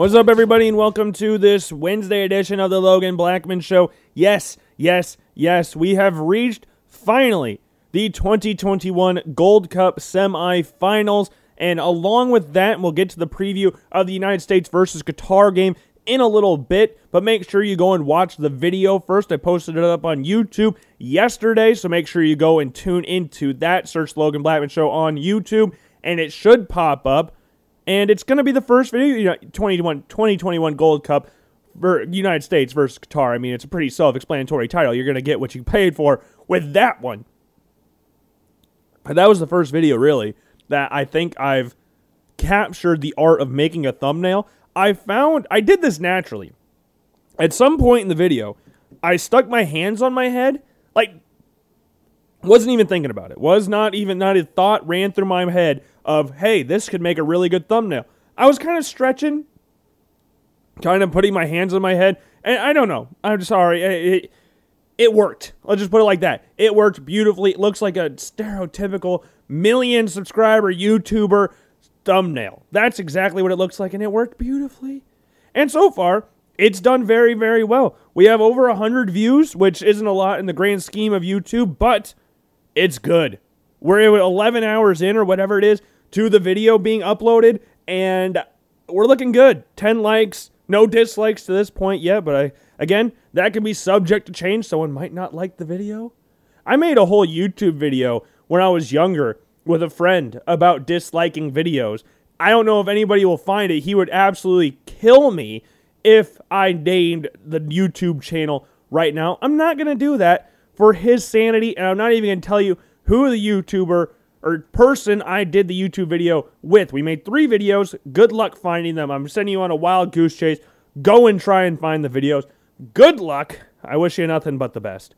What's up, everybody, and welcome to this Wednesday edition of the Logan Blackman Show. Yes, yes, yes, we have reached finally the 2021 Gold Cup semifinals. And along with that, we'll get to the preview of the United States versus Qatar game in a little bit. But make sure you go and watch the video first. I posted it up on YouTube yesterday, so make sure you go and tune into that. Search Logan Blackman Show on YouTube, and it should pop up and it's going to be the first video, you know, 2021, 2021 Gold Cup for United States versus Qatar. I mean, it's a pretty self-explanatory title. You're going to get what you paid for with that one. But that was the first video, really, that I think I've captured the art of making a thumbnail. I found I did this naturally. At some point in the video, I stuck my hands on my head, wasn't even thinking about it. Was not even not a thought ran through my head of, hey, this could make a really good thumbnail. I was kind of stretching, kind of putting my hands on my head, and I don't know. I'm sorry. It, it worked. Let's just put it like that. It worked beautifully. It looks like a stereotypical million subscriber YouTuber thumbnail. That's exactly what it looks like, and it worked beautifully. And so far, it's done very, very well. We have over 100 views, which isn't a lot in the grand scheme of YouTube, but it's good. We're 11 hours in or whatever it is to the video being uploaded, and we're looking good. 10 likes, no dislikes to this point yet, but I again, that can be subject to change. Someone might not like the video. I made a whole YouTube video when I was younger with a friend about disliking videos. I don't know if anybody will find it. He would absolutely kill me if I named the YouTube channel right now. I'm not going to do that for his sanity, and I'm not even going to tell you who the YouTuber or person I did the YouTube video with. We made three videos. Good luck finding them. I'm sending you on a wild goose chase. Go and try and find the videos. Good luck. I wish you nothing but the best.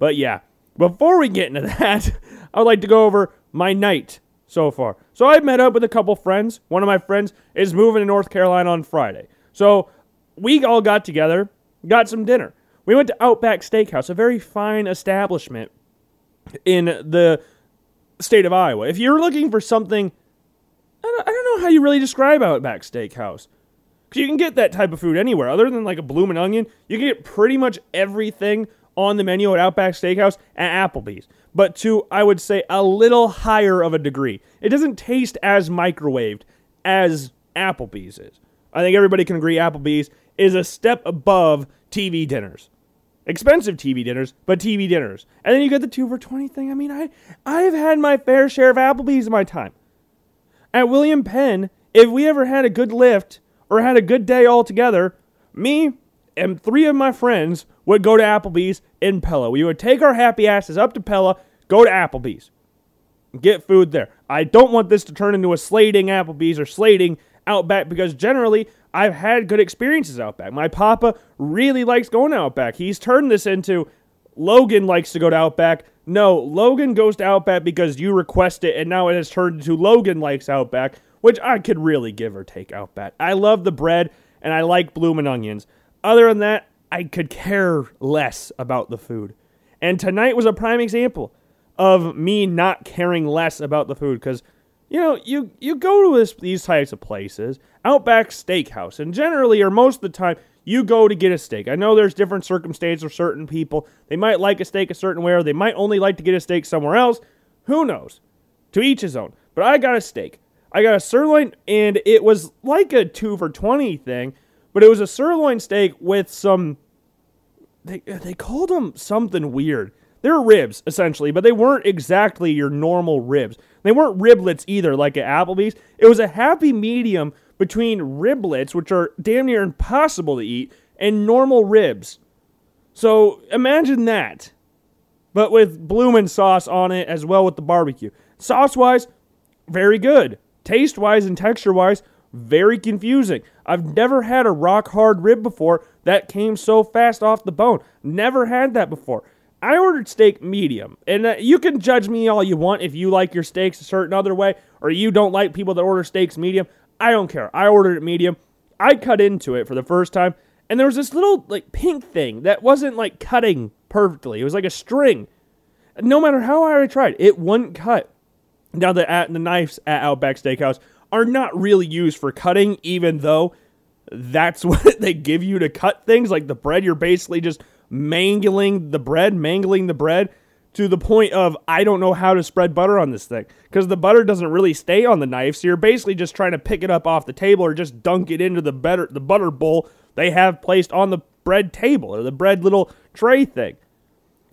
But yeah, before we get into that, I would like to go over my night so far. So I've met up with a couple friends. One of my friends is moving to North Carolina on Friday. So we all got together, got some dinner. We went to Outback Steakhouse, a very fine establishment in the state of Iowa. If you're looking for something, I don't, know how you really describe Outback Steakhouse. Because you can get that type of food anywhere. Other than like a bloomin' onion, you can get pretty much everything on the menu at Outback Steakhouse at Applebee's. But to, I would say, a little higher of a degree. It doesn't taste as microwaved as Applebee's is. I think everybody can agree Applebee's is a step above TV dinners expensive TV dinners, but TV dinners. And then you get the two for 20 thing. I mean, I, I've had my fair share of Applebee's in my time. At William Penn, if we ever had a good lift or had a good day all together, me and three of my friends would go to Applebee's in Pella. We would take our happy asses up to Pella, go to Applebee's, get food there. I don't want this to turn into a slating Applebee's or slating Outback because generally I've had good experiences out back. My papa really likes going Outback. He's turned this into Logan likes to go to Outback. No, Logan goes to Outback because you request it, and now it has turned into Logan likes Outback, which I could really give or take Outback. I love the bread, and I like bloomin' onions. Other than that, I could care less about the food. And tonight was a prime example of me not caring less about the food because you know, you you go to this, these types of places, Outback Steakhouse, and generally, or most of the time, you go to get a steak. I know there's different circumstances for certain people. They might like a steak a certain way, or they might only like to get a steak somewhere else. Who knows? To each his own. But I got a steak. I got a sirloin, and it was like a two for twenty thing, but it was a sirloin steak with some. They they called them something weird. They're ribs, essentially, but they weren't exactly your normal ribs. They weren't riblets either, like at Applebee's. It was a happy medium between riblets, which are damn near impossible to eat, and normal ribs. So imagine that, but with bloomin' sauce on it as well with the barbecue. Sauce wise, very good. Taste wise and texture wise, very confusing. I've never had a rock hard rib before that came so fast off the bone. Never had that before. I ordered steak medium, and uh, you can judge me all you want if you like your steaks a certain other way or you don't like people that order steaks medium. I don't care. I ordered it medium. I cut into it for the first time, and there was this little like pink thing that wasn't like cutting perfectly. It was like a string. No matter how hard I tried, it wouldn't cut. Now the at the knives at Outback Steakhouse are not really used for cutting, even though that's what they give you to cut things. Like the bread, you're basically just mangling the bread, mangling the bread to the point of I don't know how to spread butter on this thing because the butter doesn't really stay on the knife. So you're basically just trying to pick it up off the table or just dunk it into the better the butter bowl they have placed on the bread table or the bread little tray thing.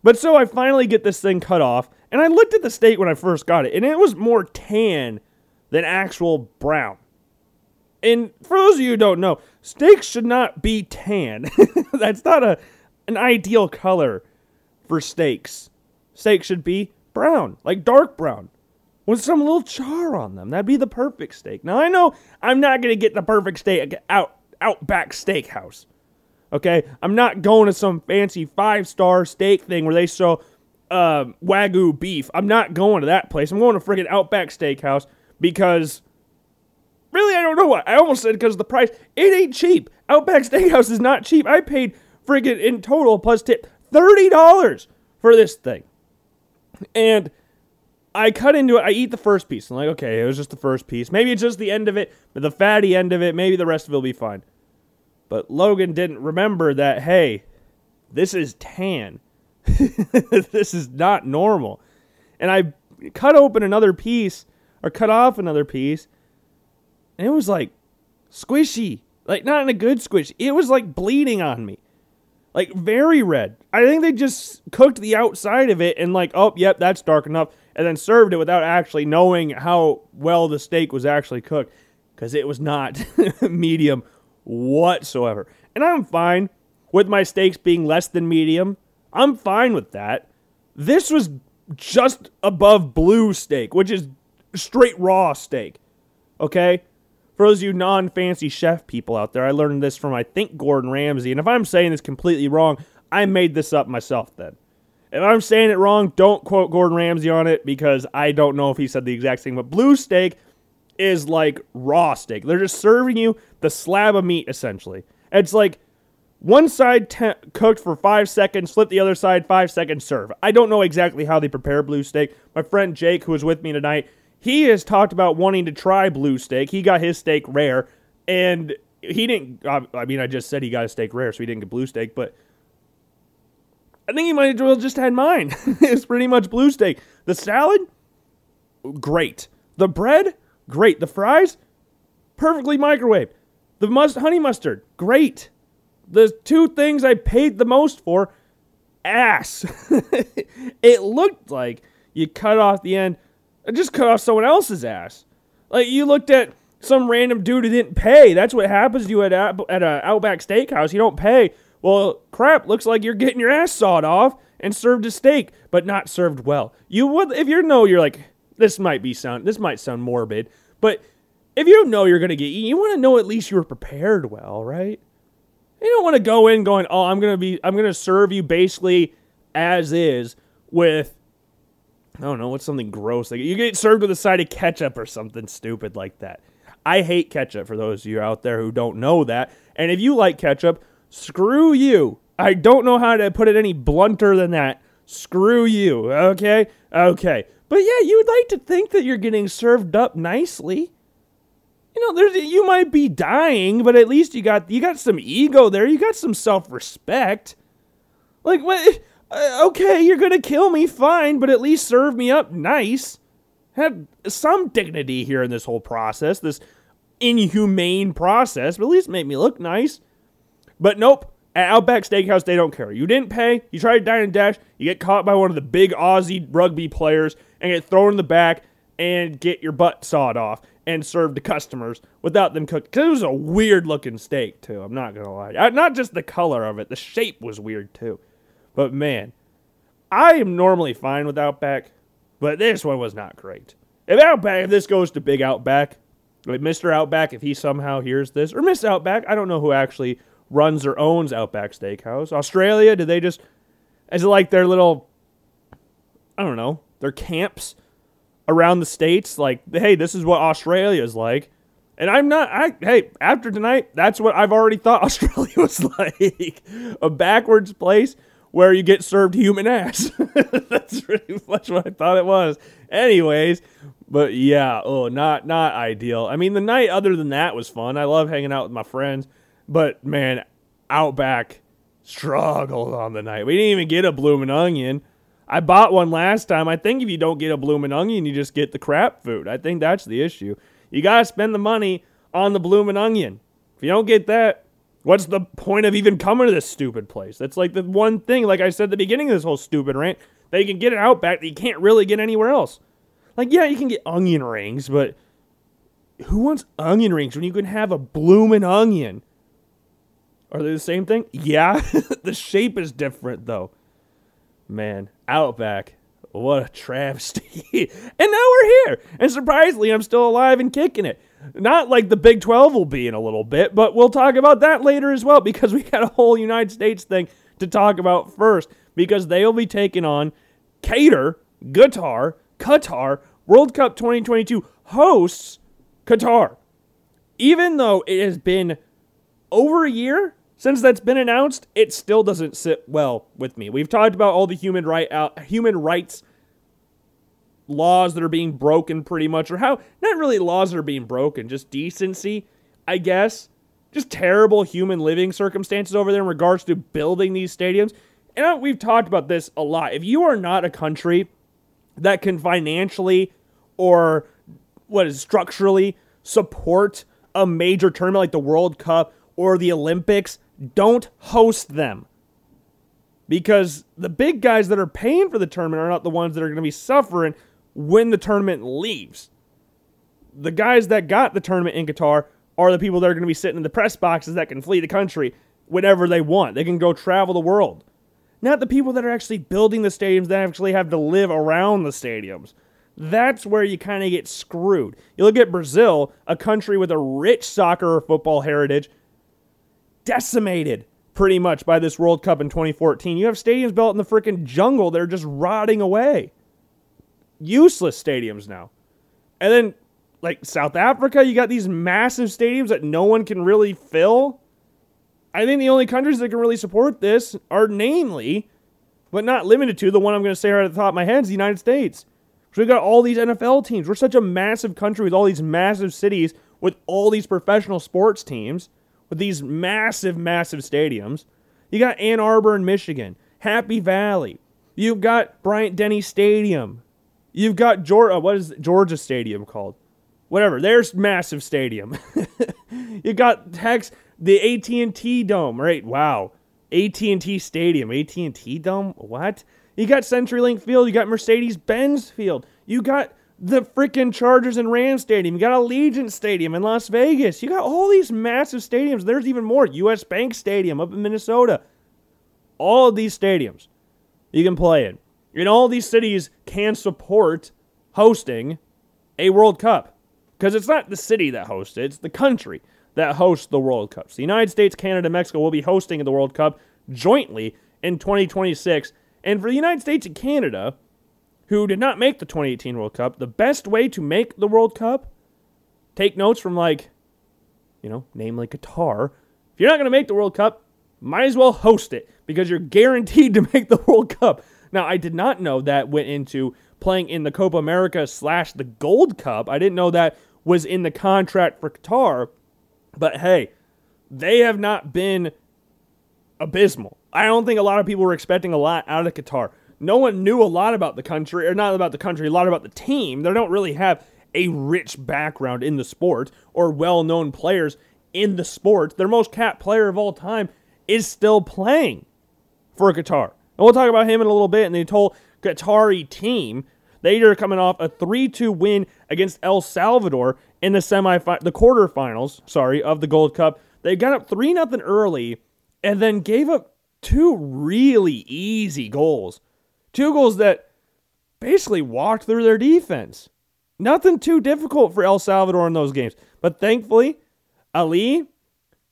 But so I finally get this thing cut off, and I looked at the steak when I first got it, and it was more tan than actual brown. And for those of you who don't know, steaks should not be tan. That's not a an ideal color for steaks. Steaks should be brown, like dark brown, with some little char on them. That'd be the perfect steak. Now I know I'm not gonna get the perfect steak out Outback Steakhouse. Okay, I'm not going to some fancy five star steak thing where they sell uh, wagyu beef. I'm not going to that place. I'm going to freaking Outback Steakhouse because really I don't know what I almost said because the price it ain't cheap. Outback Steakhouse is not cheap. I paid freaking in total plus tip thirty dollars for this thing, and I cut into it. I eat the first piece. I'm like, okay, it was just the first piece. Maybe it's just the end of it, the fatty end of it. Maybe the rest of it will be fine. But Logan didn't remember that, hey, this is tan. this is not normal. And I cut open another piece or cut off another piece, and it was like squishy. Like, not in a good squish. It was like bleeding on me. Like, very red. I think they just cooked the outside of it and, like, oh, yep, that's dark enough. And then served it without actually knowing how well the steak was actually cooked because it was not medium whatsoever. And I'm fine with my steaks being less than medium. I'm fine with that. This was just above blue steak, which is straight raw steak. Okay? For those you non fancy chef people out there, I learned this from, I think, Gordon Ramsay. And if I'm saying this completely wrong, I made this up myself then. If I'm saying it wrong, don't quote Gordon Ramsay on it because I don't know if he said the exact thing. But blue steak is like raw steak. They're just serving you the slab of meat essentially. It's like one side te- cooked for five seconds, flip the other side, five seconds, serve. I don't know exactly how they prepare blue steak. My friend Jake, who was with me tonight, he has talked about wanting to try blue steak. He got his steak rare, and he didn't. I mean, I just said he got a steak rare, so he didn't get blue steak, but I think he might as well just had mine. it's pretty much blue steak. The salad, great. The bread, Great. The fries, perfectly microwaved. The must honey mustard, great. The two things I paid the most for, ass. it looked like you cut off the end, just cut off someone else's ass. Like you looked at some random dude who didn't pay. That's what happens to you at at a Outback Steakhouse. You don't pay. Well, crap. Looks like you're getting your ass sawed off and served a steak, but not served well. You would if you know you're like this might be sound this might sound morbid, but if you don't know you're gonna get eaten, you want to know at least you were prepared well, right? You don't want to go in going, "Oh, I'm gonna be, I'm gonna serve you basically as is with." I don't know what's something gross. Like you get served with a side of ketchup or something stupid like that. I hate ketchup for those of you out there who don't know that. And if you like ketchup, screw you. I don't know how to put it any blunter than that. Screw you. Okay? Okay. But yeah, you would like to think that you're getting served up nicely. You know, there's you might be dying, but at least you got you got some ego there. You got some self-respect. Like, what? Uh, okay, you're gonna kill me, fine, but at least serve me up nice. Have some dignity here in this whole process, this inhumane process, but at least make me look nice. But nope, at Outback Steakhouse, they don't care. You didn't pay, you try to dine and dash, you get caught by one of the big Aussie rugby players and get thrown in the back and get your butt sawed off and served to customers without them cooked. Because it was a weird looking steak, too. I'm not to lie. Not just the color of it, the shape was weird, too. But man, I am normally fine with Outback, but this one was not great. If Outback, if this goes to Big Outback, like Mr. Outback, if he somehow hears this, or Miss Outback, I don't know who actually runs or owns Outback Steakhouse. Australia, do they just, is it like their little, I don't know, their camps around the states? Like, hey, this is what Australia is like. And I'm not, I, hey, after tonight, that's what I've already thought Australia was like a backwards place where you get served human ass. that's pretty much what I thought it was. Anyways, but yeah, oh, not not ideal. I mean, the night other than that was fun. I love hanging out with my friends. But man, Outback struggled on the night. We didn't even get a bloomin' onion. I bought one last time. I think if you don't get a bloomin' onion, you just get the crap food. I think that's the issue. You gotta spend the money on the bloomin' onion. If you don't get that, what's the point of even coming to this stupid place? That's like the one thing, like I said at the beginning of this whole stupid rant, that you can get it Outback that you can't really get anywhere else. Like, yeah, you can get onion rings, but who wants onion rings when you can have a bloomin' onion? Are they the same thing? Yeah. the shape is different though. Man, Outback. What a travesty. and now we're here. And surprisingly, I'm still alive and kicking it. Not like the Big 12 will be in a little bit, but we'll talk about that later as well because we got a whole United States thing to talk about first because they'll be taking on Qatar, Qatar, Qatar, World Cup 2022 hosts Qatar. Even though it has been over a year since that's been announced, it still doesn't sit well with me. We've talked about all the human right uh, human rights laws that are being broken pretty much or how not really laws that are being broken, just decency, I guess. Just terrible human living circumstances over there in regards to building these stadiums. And we've talked about this a lot. If you are not a country that can financially or what is structurally support a major tournament like the World Cup or the Olympics, don't host them. Because the big guys that are paying for the tournament are not the ones that are going to be suffering when the tournament leaves. The guys that got the tournament in Qatar are the people that are going to be sitting in the press boxes that can flee the country whenever they want. They can go travel the world. Not the people that are actually building the stadiums that actually have to live around the stadiums. That's where you kind of get screwed. You look at Brazil, a country with a rich soccer or football heritage, decimated pretty much by this World Cup in 2014. You have stadiums built in the freaking jungle that are just rotting away. Useless stadiums now. And then, like South Africa, you got these massive stadiums that no one can really fill. I think the only countries that can really support this are namely, but not limited to, the one I'm going to say right at the top of my head is the United States. So we've got all these NFL teams. We're such a massive country with all these massive cities, with all these professional sports teams with these massive, massive stadiums. You got Ann Arbor in Michigan, Happy Valley. You've got Bryant Denny Stadium. You've got Georgia. Uh, what is Georgia Stadium called? Whatever. There's massive stadium. you got Tex the AT&T Dome. Right? Wow. AT&T Stadium. AT&T Dome. What? You got CenturyLink Field. You got Mercedes-Benz Field. You got the freaking Chargers and Rams Stadium. You got Allegiant Stadium in Las Vegas. You got all these massive stadiums. There's even more. US Bank Stadium up in Minnesota. All of these stadiums you can play in. And all these cities can support hosting a World Cup. Because it's not the city that hosts it, it's the country that hosts the World Cups. The United States, Canada, Mexico will be hosting the World Cup jointly in 2026. And for the United States and Canada, who did not make the 2018 World Cup, the best way to make the World Cup, take notes from like, you know, namely Qatar. If you're not going to make the World Cup, might as well host it because you're guaranteed to make the World Cup. Now, I did not know that went into playing in the Copa America slash the Gold Cup. I didn't know that was in the contract for Qatar. But hey, they have not been abysmal. I don't think a lot of people were expecting a lot out of Qatar no one knew a lot about the country, or not about the country, a lot about the team. They don't really have a rich background in the sport or well known players in the sport. Their most capped player of all time is still playing for Qatar. And we'll talk about him in a little bit. And the whole Qatari team, they are coming off a 3 2 win against El Salvador in the semi the quarterfinals, sorry, of the Gold Cup. They got up 3 0 early and then gave up two really easy goals Two goals that basically walked through their defense. Nothing too difficult for El Salvador in those games. But thankfully, Ali,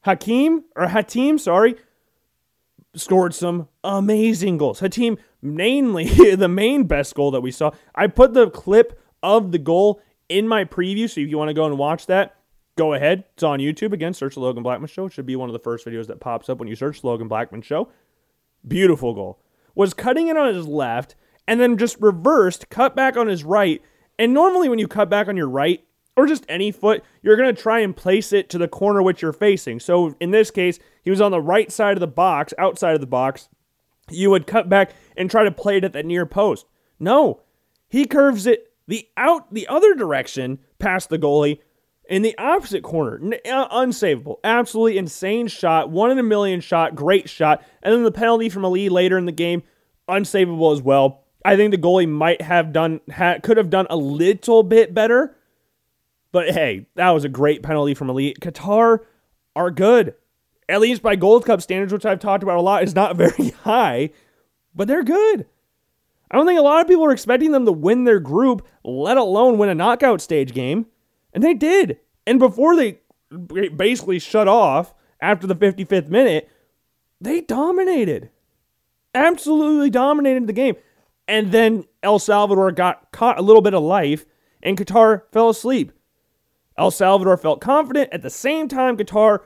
Hakim, or Hatim, sorry, scored some amazing goals. Hatim, mainly the main best goal that we saw. I put the clip of the goal in my preview, so if you want to go and watch that, go ahead. It's on YouTube. Again, search the Logan Blackman Show. It should be one of the first videos that pops up when you search Logan Blackman Show. Beautiful goal was cutting it on his left and then just reversed, cut back on his right. And normally, when you cut back on your right, or just any foot, you're going to try and place it to the corner which you're facing. So in this case, he was on the right side of the box, outside of the box. You would cut back and try to play it at the near post. No, he curves it the out the other direction past the goalie in the opposite corner. Uh, unsavable. Absolutely insane shot. One in a million shot. Great shot. And then the penalty from Ali later in the game, unsavable as well. I think the goalie might have done, ha, could have done a little bit better. But hey, that was a great penalty from Elite. Qatar are good. At least by Gold Cup standards, which I've talked about a lot, is not very high, but they're good. I don't think a lot of people are expecting them to win their group, let alone win a knockout stage game. And they did. And before they basically shut off after the 55th minute, they dominated. Absolutely dominated the game. And then El Salvador got caught a little bit of life, and Qatar fell asleep. El Salvador felt confident. At the same time, Qatar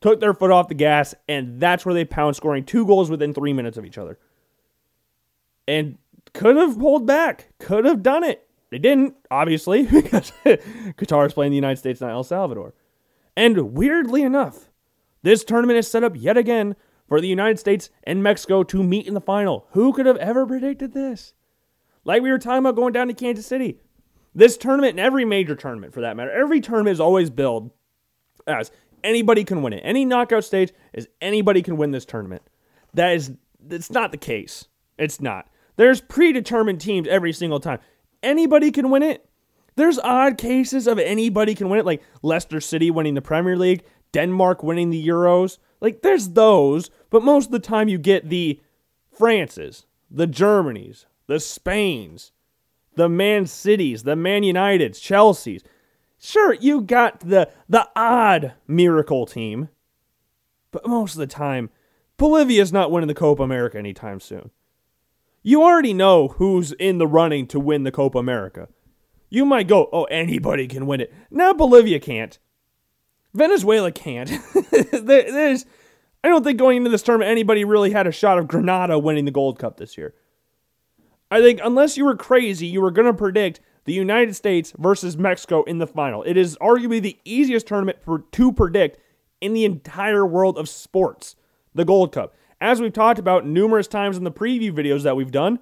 took their foot off the gas, and that's where they pounced, scoring two goals within three minutes of each other. And could have pulled back, could have done it. They didn't, obviously, because Qatar is playing the United States, not El Salvador. And weirdly enough, this tournament is set up yet again for the United States and Mexico to meet in the final. Who could have ever predicted this? Like we were talking about going down to Kansas City. This tournament and every major tournament for that matter, every tournament is always billed as anybody can win it. Any knockout stage is anybody can win this tournament. That is it's not the case. It's not. There's predetermined teams every single time anybody can win it. There's odd cases of anybody can win it, like Leicester City winning the Premier League, Denmark winning the Euros. Like there's those, but most of the time you get the Frances, the Germanys, the Spains, the Man Cities, the Man Uniteds, Chelsea's. Sure, you got the the odd miracle team, but most of the time, Bolivia's not winning the Copa America anytime soon you already know who's in the running to win the Copa America. You might go, oh, anybody can win it. Now Bolivia can't. Venezuela can't. There's, I don't think going into this tournament anybody really had a shot of Grenada winning the Gold Cup this year. I think unless you were crazy, you were going to predict the United States versus Mexico in the final. It is arguably the easiest tournament for, to predict in the entire world of sports, the Gold Cup. As we've talked about numerous times in the preview videos that we've done,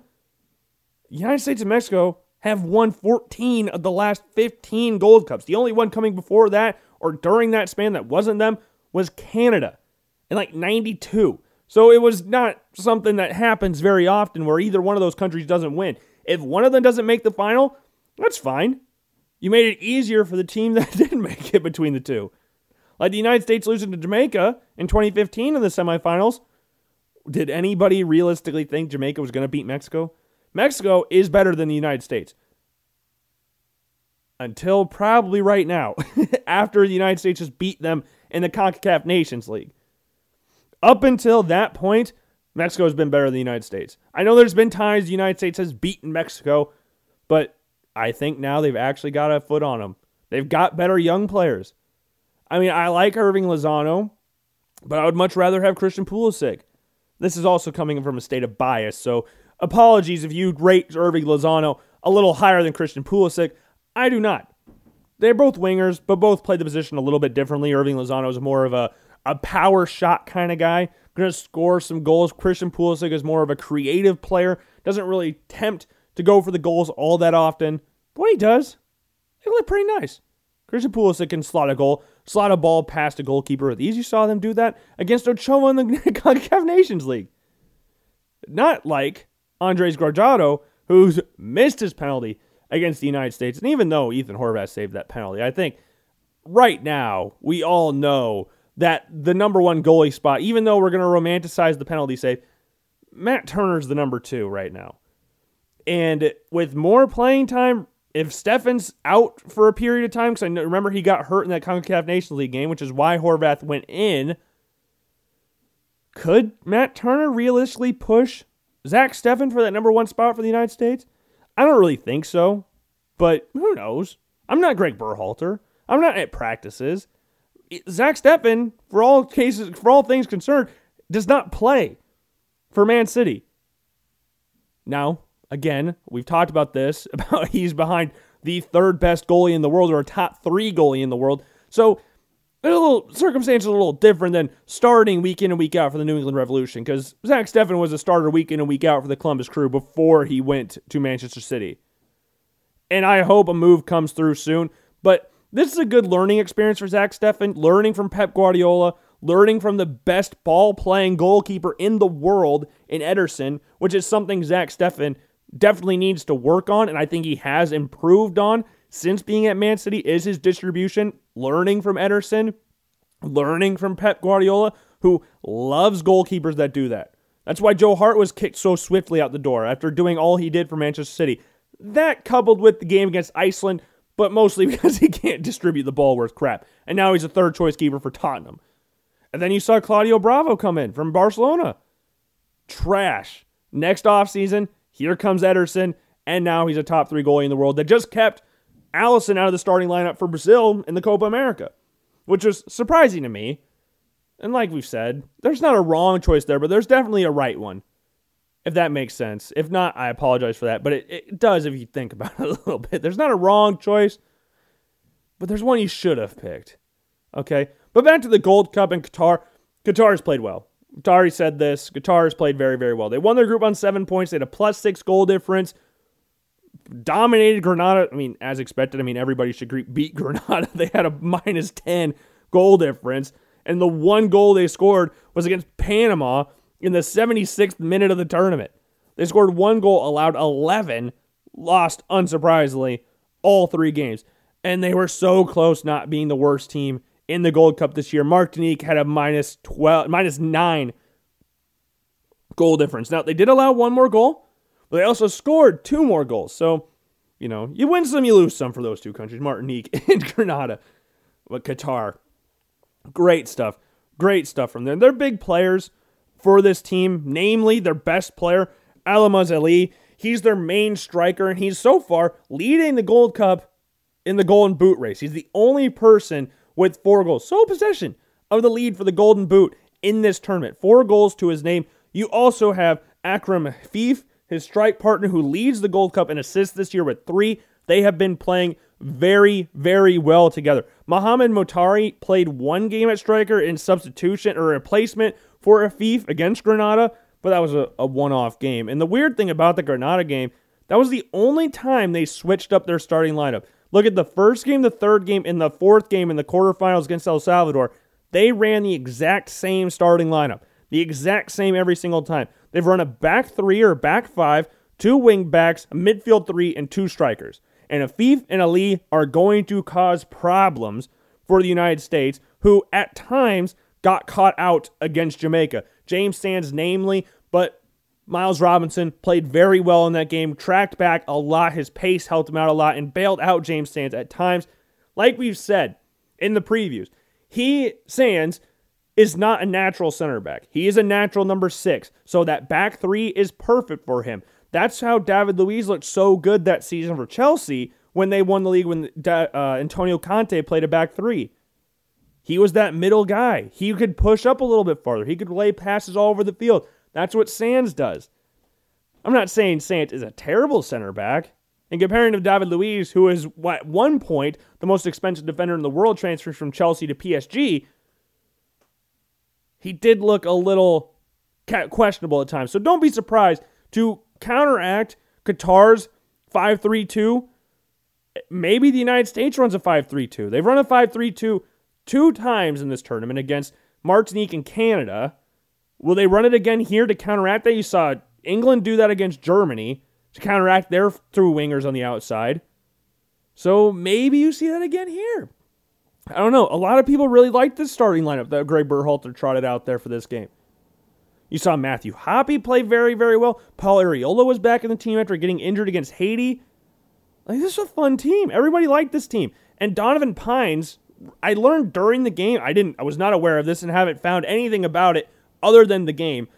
United States and Mexico have won 14 of the last 15 Gold Cups. The only one coming before that or during that span that wasn't them was Canada in like 92. So it was not something that happens very often where either one of those countries doesn't win. If one of them doesn't make the final, that's fine. You made it easier for the team that didn't make it between the two. Like the United States losing to Jamaica in 2015 in the semifinals did anybody realistically think Jamaica was going to beat Mexico? Mexico is better than the United States. Until probably right now, after the United States has beat them in the CONCACAF Nations League. Up until that point, Mexico has been better than the United States. I know there's been times the United States has beaten Mexico, but I think now they've actually got a foot on them. They've got better young players. I mean, I like Irving Lozano, but I would much rather have Christian Pulisic. This is also coming from a state of bias, so apologies if you rate Irving Lozano a little higher than Christian Pulisic. I do not. They're both wingers, but both play the position a little bit differently. Irving Lozano is more of a, a power shot kind of guy, going to score some goals. Christian Pulisic is more of a creative player, doesn't really tempt to go for the goals all that often. But when he does, they look pretty nice. Christian Pulisic can slot a goal slot a ball past a goalkeeper with ease. You saw them do that against Ochoa in the CONCACAF Nations League. Not like Andres Guardado, who's missed his penalty against the United States. And even though Ethan Horvath saved that penalty, I think right now we all know that the number one goalie spot, even though we're going to romanticize the penalty save, Matt Turner's the number two right now. And with more playing time, if Steffen's out for a period of time, because I remember he got hurt in that CONCACAF Nations League game, which is why Horvath went in, could Matt Turner realistically push Zach Steffen for that number one spot for the United States? I don't really think so, but who knows? I'm not Greg Berhalter. I'm not at practices. Zach Steffen, for all cases, for all things concerned, does not play for Man City. Now, again, we've talked about this about he's behind the third best goalie in the world or a top three goalie in the world. So a little circumstances a little different than starting week in and week out for the New England Revolution because Zach Steffen was a starter week in and week out for the Columbus Crew before he went to Manchester City. And I hope a move comes through soon. But this is a good learning experience for Zach Steffen, learning from Pep Guardiola, learning from the best ball playing goalkeeper in the world in Ederson, which is something Zach Steffen definitely needs to work on, and I think he has improved on since being at Man City, is his distribution, learning from Ederson, learning from Pep Guardiola, who loves goalkeepers that do that. That's why Joe Hart was kicked so swiftly out the door after doing all he did for Manchester City. That coupled with the game against Iceland, but mostly because he can't distribute the ball worth crap. And now he's a third choice keeper for Tottenham. And then you saw Claudio Bravo come in from Barcelona. Trash. Next offseason, here comes Ederson, and now he's a top three goalie in the world that just kept Alisson out of the starting lineup for Brazil in the Copa America, which was surprising to me. And like we've said, there's not a wrong choice there, but there's definitely a right one, if that makes sense. If not, I apologize for that, but it, it does if you think about it a little bit. There's not a wrong choice, but there's one you should have picked. Okay? But back to the Gold Cup in Qatar. Qatar has played well. Qatar said this. Qatar has played very, very well. They won their group on seven points. They had a plus six goal difference. Dominated Granada. I mean, as expected. I mean, everybody should beat Granada. They had a minus 10 goal difference. And the one goal they scored was against Panama in the 76th minute of the tournament. They scored one goal, allowed 11, lost, unsurprisingly, all three games. And they were so close not being the worst team in the Gold Cup this year. Martinique had a minus 12, minus 9 goal difference. Now, they did allow one more goal, but they also scored two more goals. So, you know, you win some, you lose some for those two countries, Martinique and Grenada. But Qatar, great stuff. Great stuff from them. They're big players for this team, namely their best player, Almoez Ali. He's their main striker, and he's so far leading the Gold Cup in the Golden Boot race. He's the only person with four goals. Sole possession of the lead for the Golden Boot in this tournament. Four goals to his name. You also have Akram Afif, his strike partner, who leads the Gold Cup in assists this year with three. They have been playing very, very well together. Mohammed Muntari played one game at striker in substitution or replacement for Afif against Granada, but that was a, a one off game. And the weird thing about the Granada game, that was the only time they switched up their starting lineup. Look at the first game, the third game, and the fourth game in the quarterfinals against El Salvador. They ran the exact same starting lineup, the exact same every single time. They've run a back three or back five, two wing backs, a midfield three, and two strikers. And Afif and Ali are going to cause problems for the United States, who at times got caught out against Jamaica. James Sands, namely, but Miles Robinson played very well in that game, tracked back a lot. His pace helped him out a lot and bailed out James Sands at times. Like we've said in the previews, he, Sands, is not a natural center back. He is a natural number six. So that back three is perfect for him. That's how David Luiz looked so good that season for Chelsea when they won the league when uh, Antonio Conte played a back three. He was that middle guy. He could push up a little bit farther. He could lay passes all over the field. That's what Sands does. I'm not saying Sands is a terrible center back. And comparing to David Luiz, who is at one point the most expensive defender in the world, transfers from Chelsea to PSG, he did look a little questionable at times. So don't be surprised to counteract Qatar's 5 3 2. Maybe the United States runs a 5 3 2. They've run a 5 3 2 two times in this tournament against Martinique and Canada. Will they run it again here to counteract that? You saw England do that against Germany to counteract their through wingers on the outside. So maybe you see that again here. I don't know. A lot of people really like this starting lineup that Greg Berhalter trotted out there for this game. You saw Matthew Hoppe play very, very well. Paul Arriola was back in the team after getting injured against Haiti. Like this is a fun team. Everybody liked this team. And Donovan Pines, I learned during the game. I didn't. I was not aware of this and haven't found anything about it other than the game,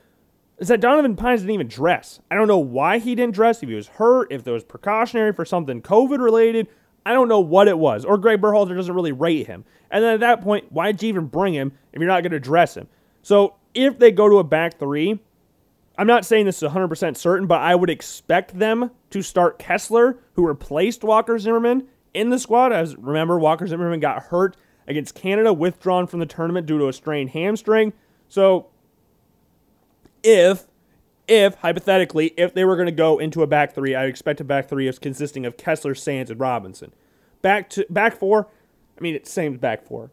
is that Donovan Pines didn't even dress. I don't know why he didn't dress, if he was hurt, if there was precautionary for something COVID related. I don't know what it was. Or Greg Berhalter doesn't really rate him. And then at that point, why'd you even bring him if you're not going to dress him? So if they go to a back three, I'm not saying this is 100% certain, but I would expect them to start Kessler, who replaced Walker Zimmerman in the squad. As remember, Walker Zimmerman got hurt against Canada, withdrawn from the tournament due to a strained hamstring. So, if if hypothetically, if they were going to go into a back three, I expect a back three as consisting of Kessler, Sands, and Robinson. Back to back four, I mean it's same back four.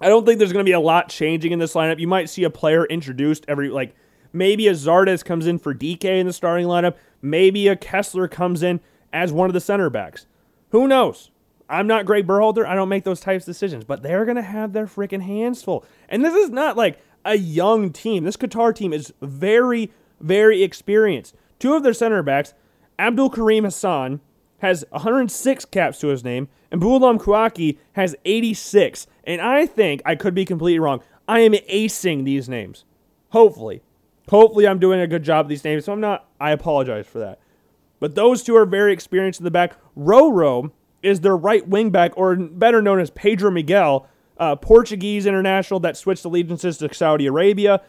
I don't think there's going to be a lot changing in this lineup. You might see a player introduced every like maybe a Zardes comes in for Dike in the starting lineup, maybe a Kessler comes in as one of the center backs. Who knows? I'm not Greg Berhalter. I don't make those types of decisions, but they're going to have their freaking hands full. And this is not like a young team. This Qatar team is very, very experienced. Two of their center backs, Abdul Karim Hassan, has 106 caps to his name, and Boualem Khoukhi has 86. And I think, I could be completely wrong, I am acing these names. Hopefully. Hopefully, I'm doing a good job of these names. So I'm not, I apologize for that. But those two are very experienced in the back. Roro is their right wing back, or better known as Pedro Miguel, Portuguese international that switched allegiances to Saudi Arabia.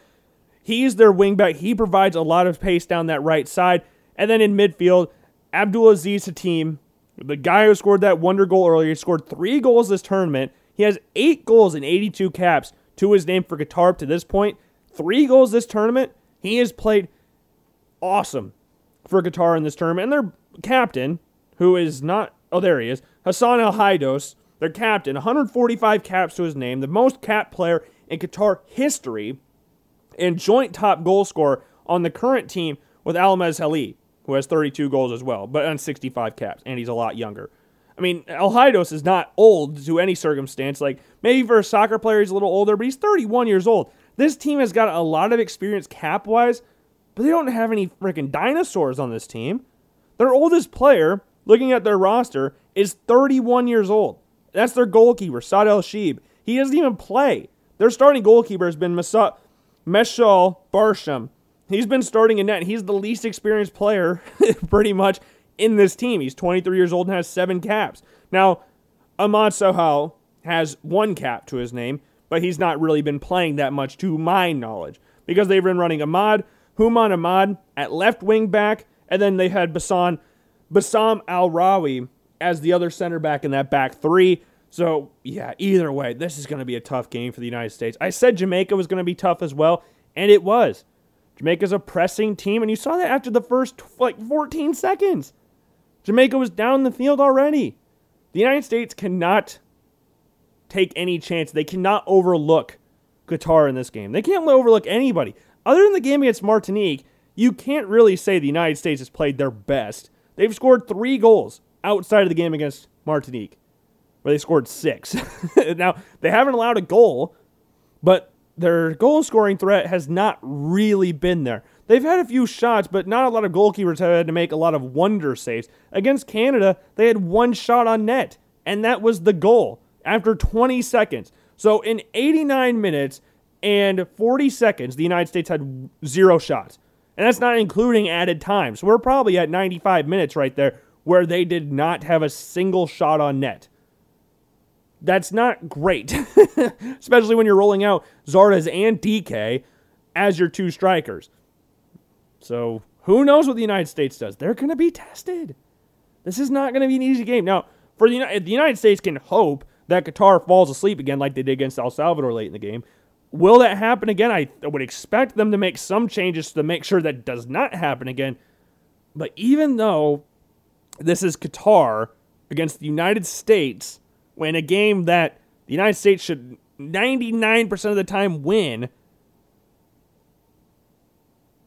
He's their wing back. He provides a lot of pace down that right side. And then in midfield, Abdulaziz Hatim, the guy who scored that wonder goal earlier, scored three goals this tournament. He has eight goals in 82 caps to his name for Qatar up to this point. Three goals this tournament. He has played awesome for Qatar in this tournament. And their captain, who is not, oh, there he is, Hassan El Haidos, their captain, 145 caps to his name, the most cap player in Qatar history, and joint top goal scorer on the current team with Almoez Ali, who has 32 goals as well, but on 65 caps, and he's a lot younger. I mean, El Haidos is not old to any circumstance. Like, maybe for a soccer player, he's a little older, but he's 31 years old. This team has got a lot of experience cap wise, but they don't have any freaking dinosaurs on this team. Their oldest player, looking at their roster, is 31 years old. That's their goalkeeper, Saad El Sheeb. He doesn't even play. Their starting goalkeeper has been Masa- Meshal Barsham. He's been starting in net. He's the least experienced player, pretty much, in this team. He's 23 years old and has seven caps. Now, Ahmad Sohal has one cap to his name, but he's not really been playing that much to my knowledge because they've been running Ahmad, Homam Ahmad at left wing back, and then they had Basan, Bassam Al Rawi as the other center back in that back three. So, yeah, either way, this is going to be a tough game for the United States. I said Jamaica was going to be tough as well, and it was. Jamaica's a pressing team, and you saw that after the first, like, 14 seconds. Jamaica was down the field already. The United States cannot take any chance. They cannot overlook Qatar in this game. They can't overlook anybody. Other than the game against Martinique, you can't really say the United States has played their best. They've scored three goals outside of the game against Martinique, where they scored six. now, they haven't allowed a goal, but their goal scoring threat has not really been there. They've had a few shots, but not a lot of goalkeepers have had to make a lot of wonder saves. Against Canada, they had one shot on net, and that was the goal after 20 seconds. So in 89 minutes and 40 seconds, the United States had zero shots. And that's not including added time. So we're probably at 95 minutes right there where they did not have a single shot on net. That's not great, especially when you're rolling out Zardes and Dike as your two strikers. So who knows what the United States does? They're going to be tested. This is not going to be an easy game. Now, for the, the United States can hope that Qatar falls asleep again like they did against El Salvador late in the game. Will that happen again? I would expect them to make some changes to make sure that does not happen again. But even though this is Qatar against the United States when a game that the United States should 99% of the time win.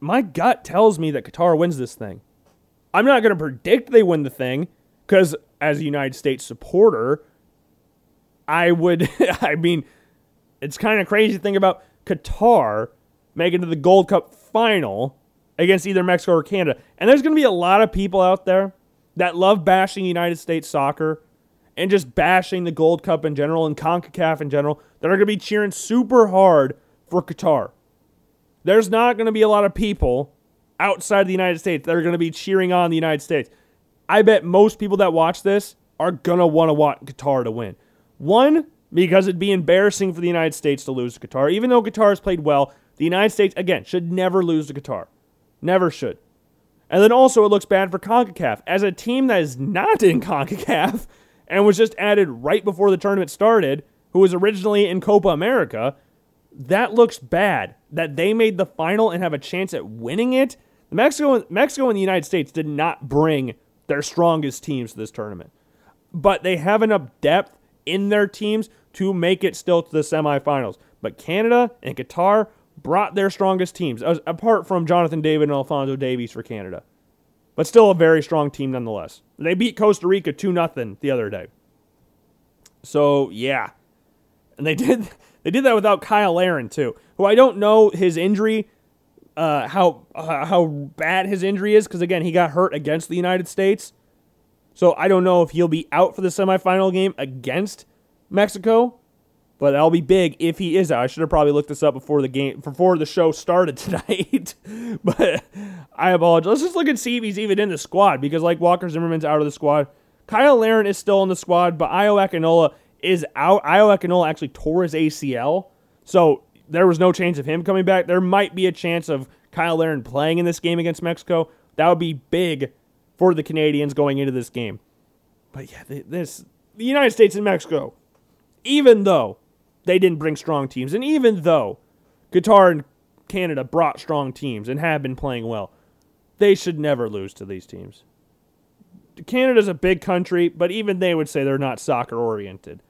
My gut tells me that Qatar wins this thing. I'm not going to predict they win the thing because, as a United States supporter, I would, I mean, it's kind of crazy to think about Qatar making to the Gold Cup final against either Mexico or Canada. And there's going to be a lot of people out there that love bashing United States soccer and just bashing the Gold Cup in general and CONCACAF in general that are going to be cheering super hard for Qatar. There's not going to be a lot of people outside the United States that are going to be cheering on the United States. I bet most people that watch this are going to want to want Qatar to win. One, because it'd be embarrassing for the United States to lose to Qatar. Even though Qatar has played well, The United States, again, should never lose to Qatar. Never should. And then also, it looks bad for CONCACAF. As a team that is not in CONCACAF and was just added right before the tournament started, who was originally in Copa America, that looks bad. That they made the final and have a chance at winning it. Mexico, Mexico and the United States did not bring their strongest teams to this tournament, but they have enough depth in their teams to make it still to the semifinals. But Canada and Qatar brought their strongest teams, apart from Jonathan David and Alfonso Davies for Canada. But still a very strong team nonetheless. They beat Costa Rica 2 0 the other day. So, yeah. And they did they did that without Cyle Larin too, who I don't know his injury uh, how uh, how bad his injury is because again he got hurt against the United States, so I don't know if he'll be out for the semifinal game against Mexico. But that'll be big if he is out. I should have probably looked this up before the game, before the show started tonight. but I apologize. Let's just look and see if he's even in the squad because, like Walker Zimmerman's out of the squad, Cyle Larin is still in the squad, but Ayo Akinola is out. Ayo Akinola actually tore his ACL, so there was no chance of him coming back. There might be a chance of Cyle Larin playing in this game against Mexico. That would be big for the Canadians going into this game. But yeah, this the United States and Mexico, even though they didn't bring strong teams, and even though Qatar and Canada brought strong teams and have been playing well, they should never lose to these teams. Canada's a big country, but even they would say they're not soccer oriented.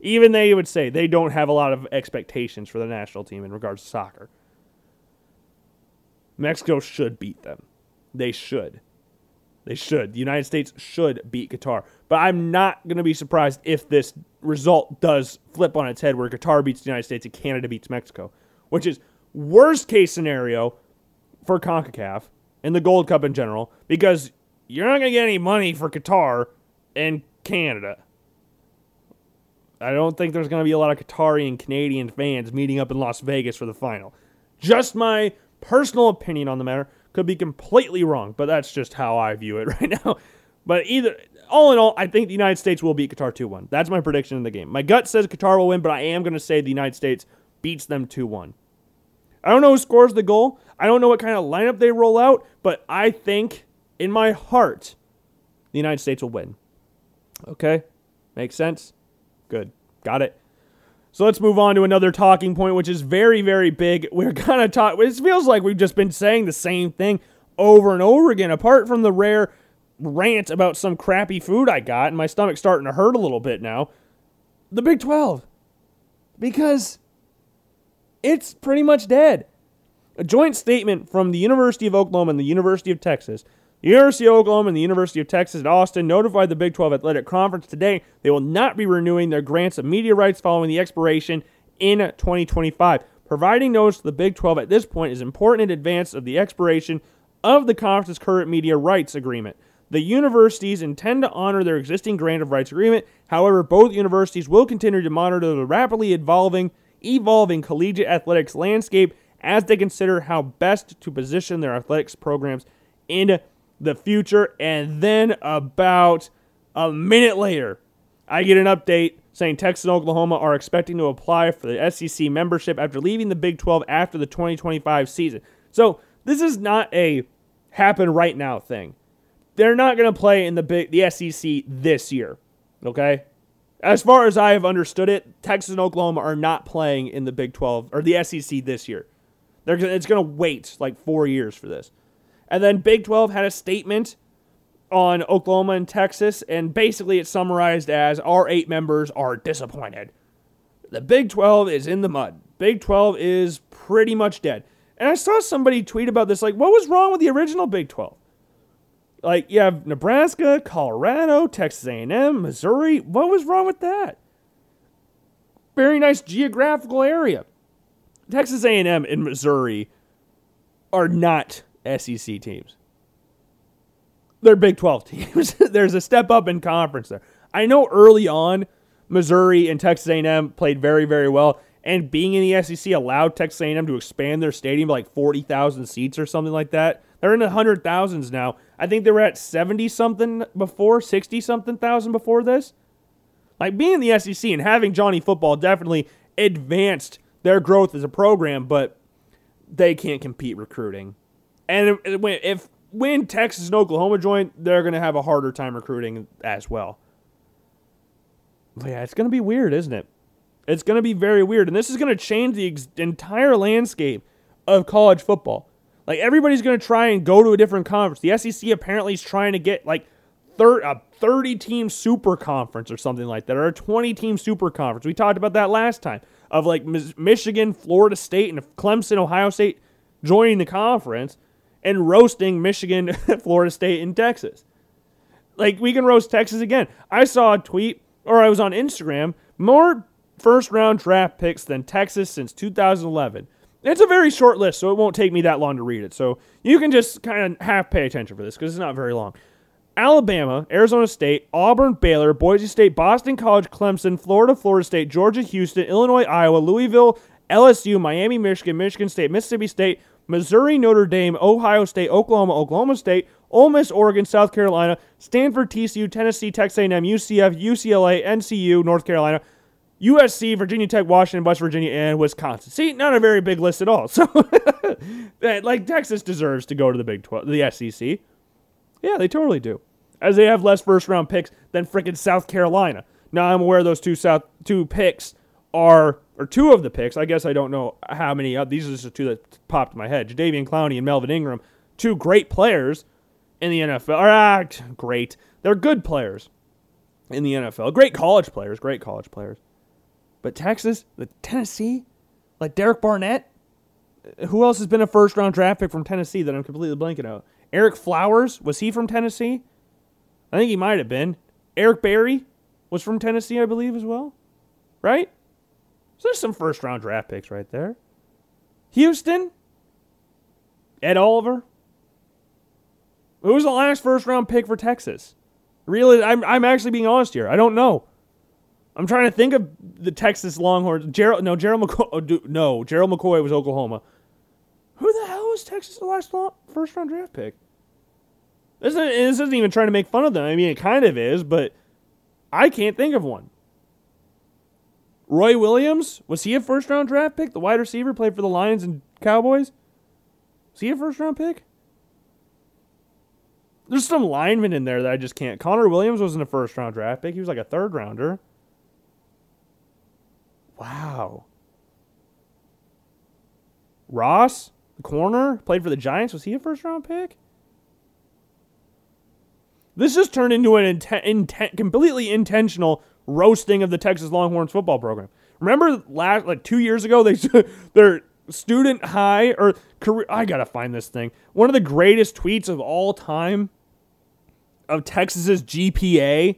Even they would say they don't have a lot of expectations for the national team in regards to soccer. Mexico should beat them. They should. They should. The United States should beat Qatar. But I'm not going to be surprised if this result does flip on its head where Qatar beats the United States and Canada beats Mexico, which is worst case scenario for CONCACAF and the Gold Cup in general because you're not going to get any money for Qatar and Canada. I don't think there's going to be a lot of Qatari and Canadian fans meeting up in Las Vegas for the final. Just my personal opinion on the matter. Could be completely wrong, but that's just how I view it right now. But either, all in all, I think the United States will beat Qatar 2 1. That's my prediction in the game. My gut says Qatar will win, but I am going to say the United States beats them 2 1. I don't know who scores the goal. I don't know what kind of lineup they roll out, but I think in my heart, the United States will win. Okay? Makes sense? Good. Got it. So let's move on to another talking point, which is very, very big. We're kind of talk. It feels like we've just been saying the same thing over and over again. Apart from the rare rant about some crappy food I got, and my stomach's starting to hurt a little bit now. The Big 12. Because it's pretty much dead. A joint statement from the University of Oklahoma and the University of Texas University of Oklahoma and the University of Texas at Austin notified the Big 12 Athletic Conference today they will not be renewing their grants of media rights following the expiration in 2025. Providing notice to the Big 12 at this point is important in advance of the expiration of the conference's current media rights agreement. The universities intend to honor their existing grant of rights agreement. However, both universities will continue to monitor the rapidly evolving evolving collegiate athletics landscape as they consider how best to position their athletics programs in the future. And then about a minute later, I get an update saying Texas and Oklahoma are expecting to apply for the SEC membership after leaving the Big 12 after the 2025 season. So this is not a happen right now thing. They're not going to play in the big the SEC this year. Okay? As far as I have understood it, Texas and Oklahoma are not playing in the Big 12 or the SEC this year. They're, it's going to wait like four years for this. And then Big 12 had a statement on Oklahoma and Texas, and basically it summarized as our eight members are disappointed. The Big 12 is in the mud. Big 12 is pretty much dead. And I saw somebody tweet about this like, what was wrong with the original Big 12? Like, you have Nebraska, Colorado, Texas A&M, Missouri. What was wrong with that? Very nice geographical area. Texas A&M and Missouri are not SEC teams. They're Big 12 teams. There's a step up in conference there. I know early on Missouri and Texas A&M played very very well and being in the SEC allowed Texas A&M to expand their stadium by like 40,000 seats or something like that. They're in the hundred thousands now. I think they were at 70 something before, 60 something thousand before this. Like being in the SEC and having Johnny football definitely advanced their growth as a program, but they can't compete recruiting. And if when Texas and Oklahoma join, they're going to have a harder time recruiting as well. But yeah, it's going to be weird, isn't it? It's going to be very weird. And this is going to change the ex- entire landscape of college football. Like, everybody's going to try and go to a different conference. The SEC apparently is trying to get like thir- a 30 team super conference or something like that, or a 20 team super conference. We talked about that last time of like Michigan, Florida State, and Clemson, Ohio State joining the conference and roasting Michigan, Florida State, and Texas. Like, we can roast Texas again. I saw a tweet, or I was on Instagram, more first round draft picks than Texas since 2011. It's a very short list, so it won't take me that long to read it. So you can just kind of half pay attention for this because it's not very long. Alabama, Arizona State, Auburn, Baylor, Boise State, Boston College, Clemson, Florida, Florida State, Georgia, Houston, Illinois, Iowa, Louisville, LSU, Miami, Michigan, Michigan State, Mississippi State, Missouri, Notre Dame, Ohio State, Oklahoma, Oklahoma State, Ole Miss, Oregon, South Carolina, Stanford, TCU, Tennessee, Texas A&M, UCF, UCLA, NCU, North Carolina, USC, Virginia Tech, Washington, West Virginia, and Wisconsin. See, not a very big list at all. So, like Texas deserves to go to the Big 12, the SEC. Yeah, they totally do. As they have less first round picks than freaking South Carolina. Now I'm aware those two South two picks are or two of the picks. I guess I don't know how many. Uh, these are just the two that popped in my head. Jadeveon Clowney and Melvin Ingram, two great players in the NFL. Ah, great. They're good players in the NFL. Great college players. Great college players. But Texas, the Tennessee, like Derek Barnett. Who else has been a first round draft pick from Tennessee that I'm completely blanking out? Eric Flowers, was he from Tennessee? I think he might have been. Eric Berry was from Tennessee, I believe, as well. Right? So there's some first round draft picks right there. Houston, Ed Oliver. Who was the last first round pick for Texas? Really, I'm, I'm actually being honest here. I don't know. I'm trying to think of the Texas Longhorns. Gerald, no, Gerald McCoy. Oh, no, Gerald McCoy was Oklahoma. Who the hell was Texas the last long, first round draft pick? This isn't, this isn't even trying to make fun of them. I mean, it kind of is, but I can't think of one. Roy Williams, was he a first round draft pick? The wide receiver played for the Lions and Cowboys? Was he a first round pick? There's some linemen in there that I just can't. Connor Williams wasn't a first round draft pick. He was like a third rounder. Wow. Ross, the corner, played for the Giants. Was he a first round pick? This just turned into an intent, inten- completely intentional roasting of the Texas Longhorns football program. Remember last like 2 years ago they their student high or career I got to find this thing. One of the greatest tweets of all time of Texas's GPA.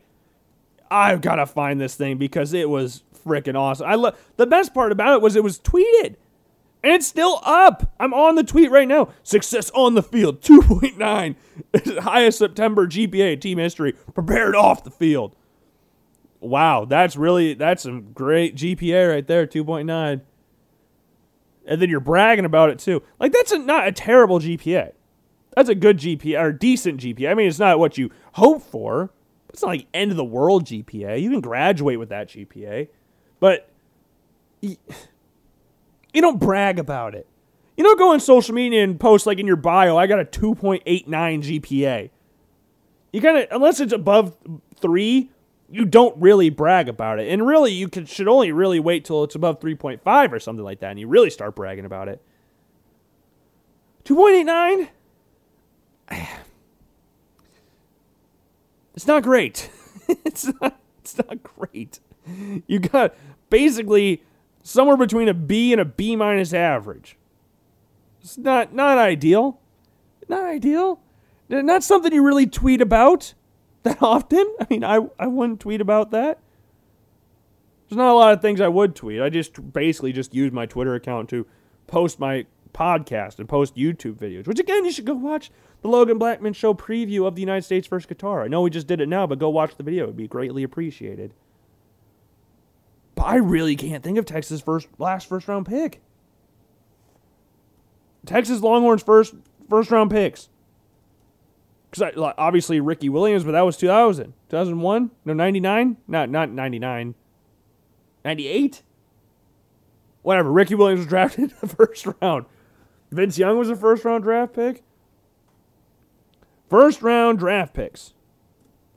I've got to find this thing because it was freaking awesome. I love the best part about it was it was tweeted. And it's still up. I'm on the tweet right now. Success on the field, 2.9. Highest September GPA team history. Prepared off the field wow, that's really that's some great GPA right there, 2.9. And then you're bragging about it too. Like that's a, not a terrible GPA. That's a good GPA or decent GPA. I mean, it's not what you hope for. It's not like end of the world GPA. You can graduate with that GPA, but you, you don't brag about it. You don't go on social media and post like in your bio, I got a 2.89 GPA. You kind of unless it's above 3, you don't really brag about it. And really, you could, should only really wait till it's above 3.5 or something like that, and you really start bragging about it. 2.89? It's not great. it's not, it's not great. You got basically somewhere between a B and a B minus average. It's not not ideal. Not ideal. Not something you really tweet about that often. I mean, I, I wouldn't tweet about that. There's not a lot of things I would tweet. I just basically just use my Twitter account to post my podcast and post YouTube videos, which again, you should go watch the Logan Blackman Show preview of the United States vs. Qatar. I know we just did it now, but go watch the video. It would be greatly appreciated. But I really can't think of Texas' first last first round pick. Texas Longhorns first first round picks because like, obviously Ricky Williams, but that was 2000, 2001, no 99, not not 99, 98. Whatever. Ricky Williams was drafted in the first round. Vince Young was a first round draft pick. First round draft picks.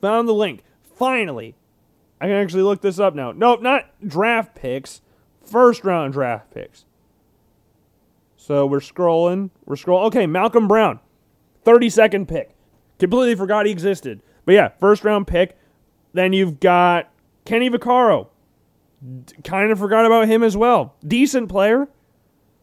Found the link. Finally. I can actually look this up now. Nope, not draft picks. First round draft picks. So we're scrolling. We're scrolling. Okay, Malcolm Brown. 32nd pick. Completely forgot he existed. But yeah, first round pick. Then you've got Kenny Vaccaro. Kind of forgot about him as well. Decent player.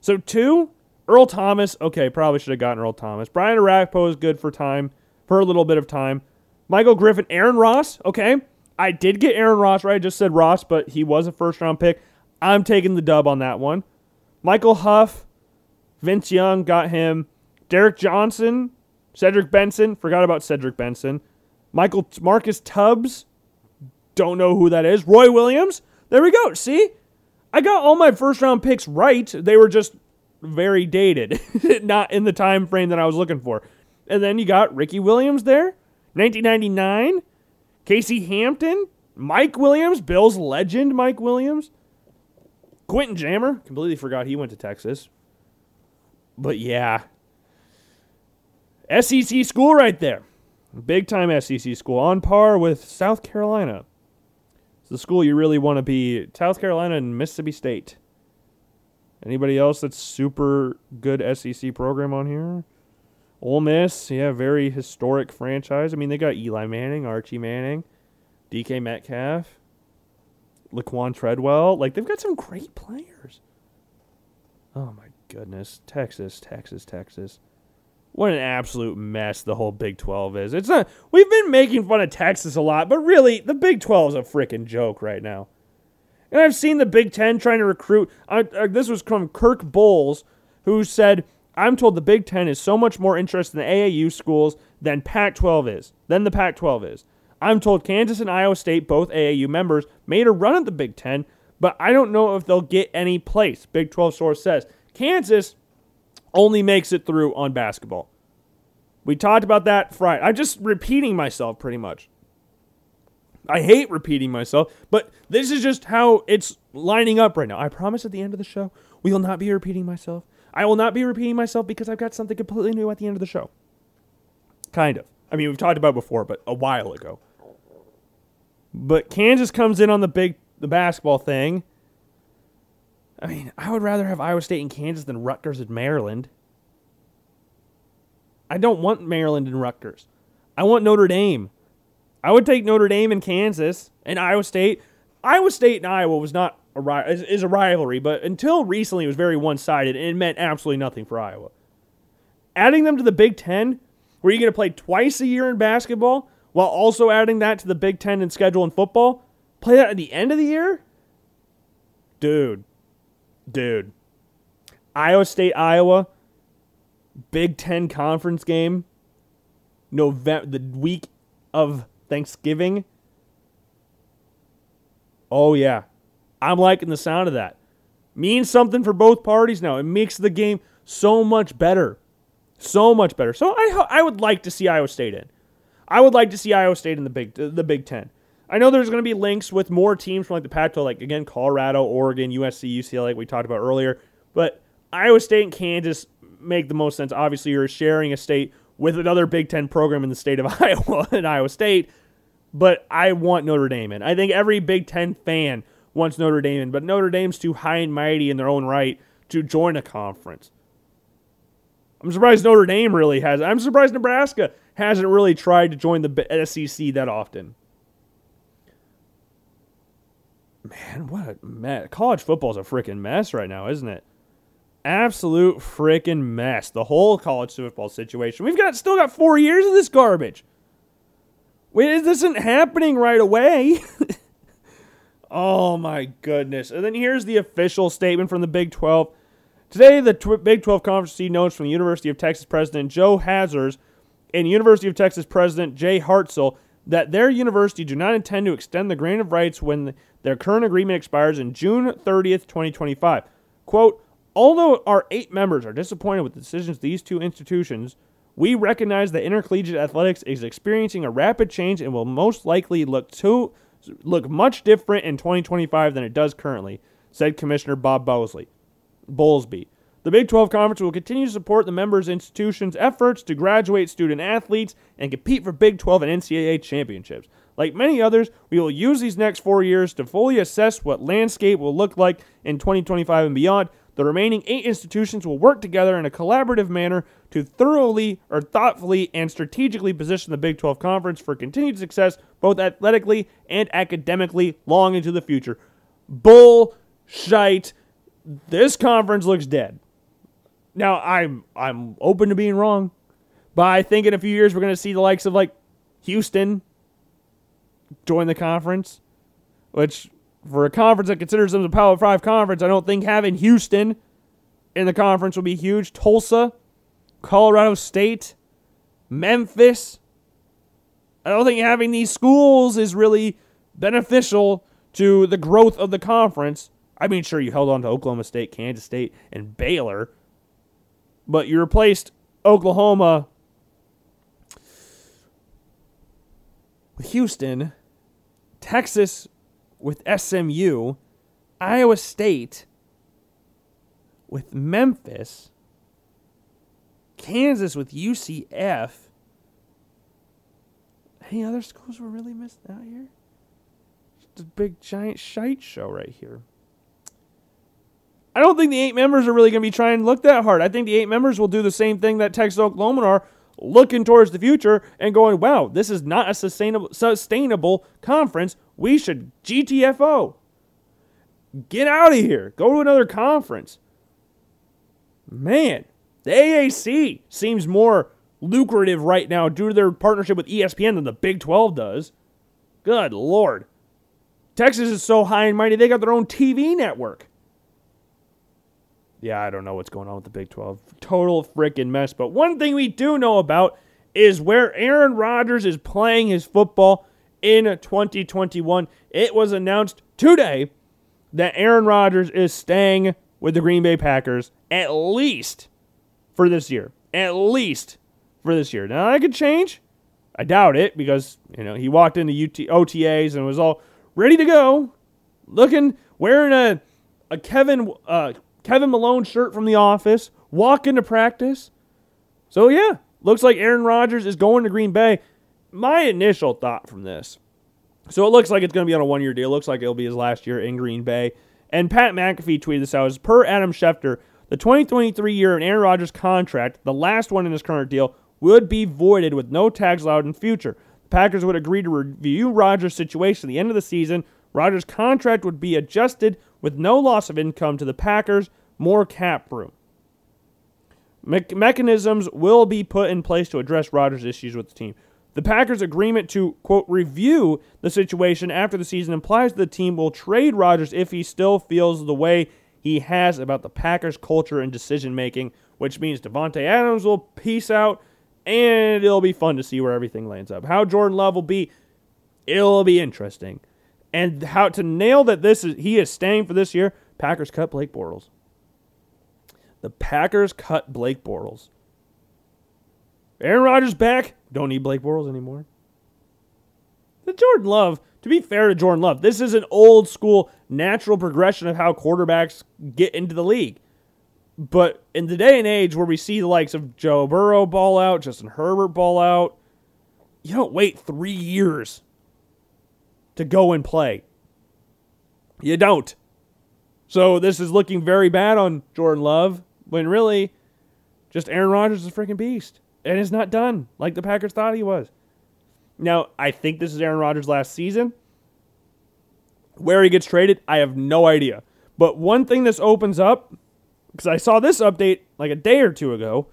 So two, Earl Thomas. Okay, probably should have gotten Earl Thomas. Brian Orakpo is good for time, for a little bit of time. Michael Griffin, Aaron Ross. Okay, I did get Aaron Ross right. I just said Ross, but he was a first round pick. I'm taking the dub on that one. Michael Huff, Vince Young got him. Derrick Johnson, Cedric Benson. Forgot about Cedric Benson. Michael Marcus Tubbs. Don't know who that is. Roy Williams. There we go. See? I got all my first round picks right. They were just very dated, not in the time frame that I was looking for. And then you got Ricky Williams there, 1999. Casey Hampton, Mike Williams, Bills legend Mike Williams. Quentin Jammer, completely forgot he went to Texas. But yeah, SEC school right there. Big time SEC school, on par with South Carolina. It's the school you really want to be. South Carolina and Mississippi State. Anybody else that's super good SEC program on here? Ole Miss, yeah, very historic franchise. I mean, they got Eli Manning, Archie Manning, DK Metcalf, Laquan Treadwell. Like, they've got some great players. Oh, my goodness. Texas, Texas, Texas. What an absolute mess the whole Big 12 is. It's not we've been making fun of Texas a lot, but really the Big 12 is a freaking joke right now. And I've seen the Big 10 trying to recruit uh, uh, this was from Kirk Bohls who said, "I'm told the Big 10 is so much more interested in the AAU schools than Pac-12 is, than the Pac-12 is. I'm told Kansas and Iowa State, both AAU members, made a run at the Big 10, but I don't know if they'll get any place." Big 12 source says. Kansas only makes it through on basketball. We talked about that Friday. I'm just repeating myself pretty much. I hate repeating myself, but this is just how it's lining up right now. I promise at the end of the show, we will not be repeating myself. I will not be repeating myself because I've got something completely new at the end of the show. Kind of. I mean, we've talked about before, but a while ago. But Kansas comes in on the big the basketball thing. I mean, I would rather have Iowa State and Kansas than Rutgers and Maryland. I don't want Maryland and Rutgers. I want Notre Dame. I would take Notre Dame and Kansas and Iowa State. Iowa State and Iowa was not a is a rivalry, but until recently it was very one sided and it meant absolutely nothing for Iowa. Adding them to the Big Ten, where you're going to play twice a year in basketball, while also adding that to the Big Ten and schedule in football, play that at the end of the year, dude, dude. Iowa State, Iowa, Big Ten conference game, November, the week of Thanksgiving. Oh yeah, I'm liking the sound of that. Means something for both parties now. It makes the game so much better, so much better. So I I would like to see Iowa State in. I would like to see Iowa State in the Big the Big Ten. I know there's going to be links with more teams from like the Pac-12, like again Colorado, Oregon, USC, UCLA, like we talked about earlier. But Iowa State and Kansas make the most sense. Obviously, you're sharing a state with another Big Ten program in the state of Iowa and Iowa State. But I want Notre Dame in. I think every Big Ten fan wants Notre Dame in, but Notre Dame's too high and mighty in their own right to join a conference. I'm surprised Notre Dame really has. I'm surprised Nebraska hasn't really tried to join the SEC that often. Man, what a mess. College football's a freaking mess right now, isn't it? Absolute freaking mess. The whole college football situation. We've got still got four years of this garbage. Wait, this isn't happening right away. oh my goodness. And then here's the official statement from the Big 12. Today, the tw- Big 12 Conference received notes from the University of Texas President Joe Harroz and University of Texas President Jay Hartzell that their university do not intend to extend the grant of rights when their current agreement expires in June 30th, 2025. Quote, although our eight members are disappointed with the decisions of these two institutions, we recognize that intercollegiate athletics is experiencing a rapid change and will most likely look to look much different in 2025 than it does currently, said Commissioner Bob Bowsley. Bowlesby. The Big 12 Conference will continue to support the members' institutions' efforts to graduate student athletes and compete for Big 12 and NCAA championships. Like many others, we will use these next four years to fully assess what landscape will look like in 2025 and beyond. The remaining eight institutions will work together in a collaborative manner to thoroughly or thoughtfully and strategically position the Big 12 Conference for continued success, both athletically and academically, long into the future. Bullshit. This conference looks dead. Now I'm I'm open to being wrong, but I think in a few years we're going to see the likes of like Houston join the conference, which for a conference that considers them a Power Five conference, I don't think having Houston in the conference will be huge. Tulsa, Colorado State, Memphis. I don't think having these schools is really beneficial to the growth of the conference. I mean, sure, you held on to Oklahoma State, Kansas State, and Baylor, but you replaced Oklahoma with Houston, Texas with SMU, Iowa State with Memphis, Kansas with UCF. Any other schools were really missed out here? Just a big giant shite show right here. I don't think the eight members are really going to be trying to look that hard. I think the eight members will do the same thing that Texas Oklahoma are, looking towards the future and going, "Wow, this is not a sustainable sustainable conference. We should GTFO. Get out of here. Go to another conference." Man, the AAC seems more lucrative right now due to their partnership with ESPN than the Big 12 does. Good lord. Texas is so high and mighty, they got their own TV network. Yeah, I don't know what's going on with the Big 12. Total freaking mess. But one thing we do know about is where Aaron Rodgers is playing his football in 2021. It was announced today that Aaron Rodgers is staying with the Green Bay Packers at least for this year. At least for this year. Now, that could change. I doubt it because, you know, he walked into UT, OTAs and was all ready to go, looking, wearing a, a Kevin uh, Kevin Malone shirt from The Office, walk into practice. So, yeah, looks like Aaron Rodgers is going to Green Bay. My initial thought from this so it looks like it's going to be on a one year deal. It looks like it'll be his last year in Green Bay. And Pat McAfee tweeted this out as per Adam Schefter, the 2023 year in Aaron Rodgers' contract, the last one in his current deal, would be voided with no tags allowed in future. The Packers would agree to review Rodgers' situation at the end of the season. Rodgers' contract would be adjusted with no loss of income to the Packers, more cap room. Me- mechanisms will be put in place to address Rodgers' issues with the team. The Packers' agreement to, quote, review the situation after the season implies the team will trade Rodgers if he still feels the way he has about the Packers' culture and decision making, which means Davante Adams will peace out, and it'll be fun to see where everything lands up. How Jordan Love will be, it'll be interesting. And how to nail that this is he is staying for this year, Packers cut Blake Bortles. The Packers cut Blake Bortles. Aaron Rodgers back. Don't need Blake Bortles anymore. The Jordan Love, to be fair to Jordan Love, this is an old school natural progression of how quarterbacks get into the league. But in the day and age where we see the likes of Joe Burrow ball out, Justin Herbert ball out, you don't wait three years to go and play. You don't. So this is looking very bad on Jordan Love when really just Aaron Rodgers is a freaking beast and is not done like the Packers thought he was. Now, I think this is Aaron Rodgers' last season. Where he gets traded, I have no idea. But one thing this opens up, because I saw this update like a day or two ago,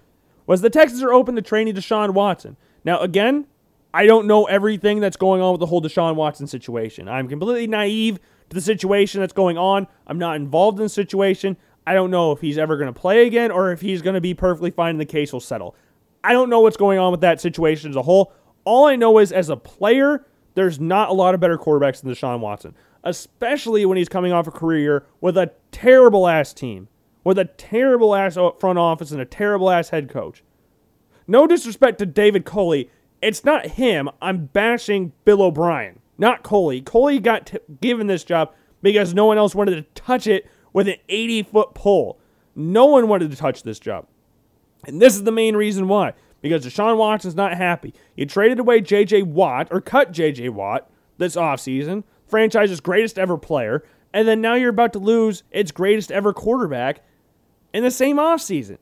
was the Texans are open to training Deshaun Watson. Now, again, I don't know everything that's going on with the whole Deshaun Watson situation. I'm completely naive to the situation that's going on. I'm not involved in the situation. I don't know if he's ever going to play again or if he's going to be perfectly fine and the case will settle. I don't know what's going on with that situation as a whole. All I know is as a player, there's not a lot of better quarterbacks than Deshaun Watson, especially when he's coming off a career with a terrible ass team, with a terrible ass front office and a terrible ass head coach. No disrespect to David Culley, it's not him. I'm bashing Bill O'Brien, not Culley. Culley got t- given this job because no one else wanted to touch it with an 80 foot pole. No one wanted to touch this job. And this is the main reason why. Because Deshaun Watson's not happy. You traded away J.J. Watt, or cut J.J. Watt this offseason, franchise's greatest ever player, and then now you're about to lose its greatest ever quarterback in the same offseason.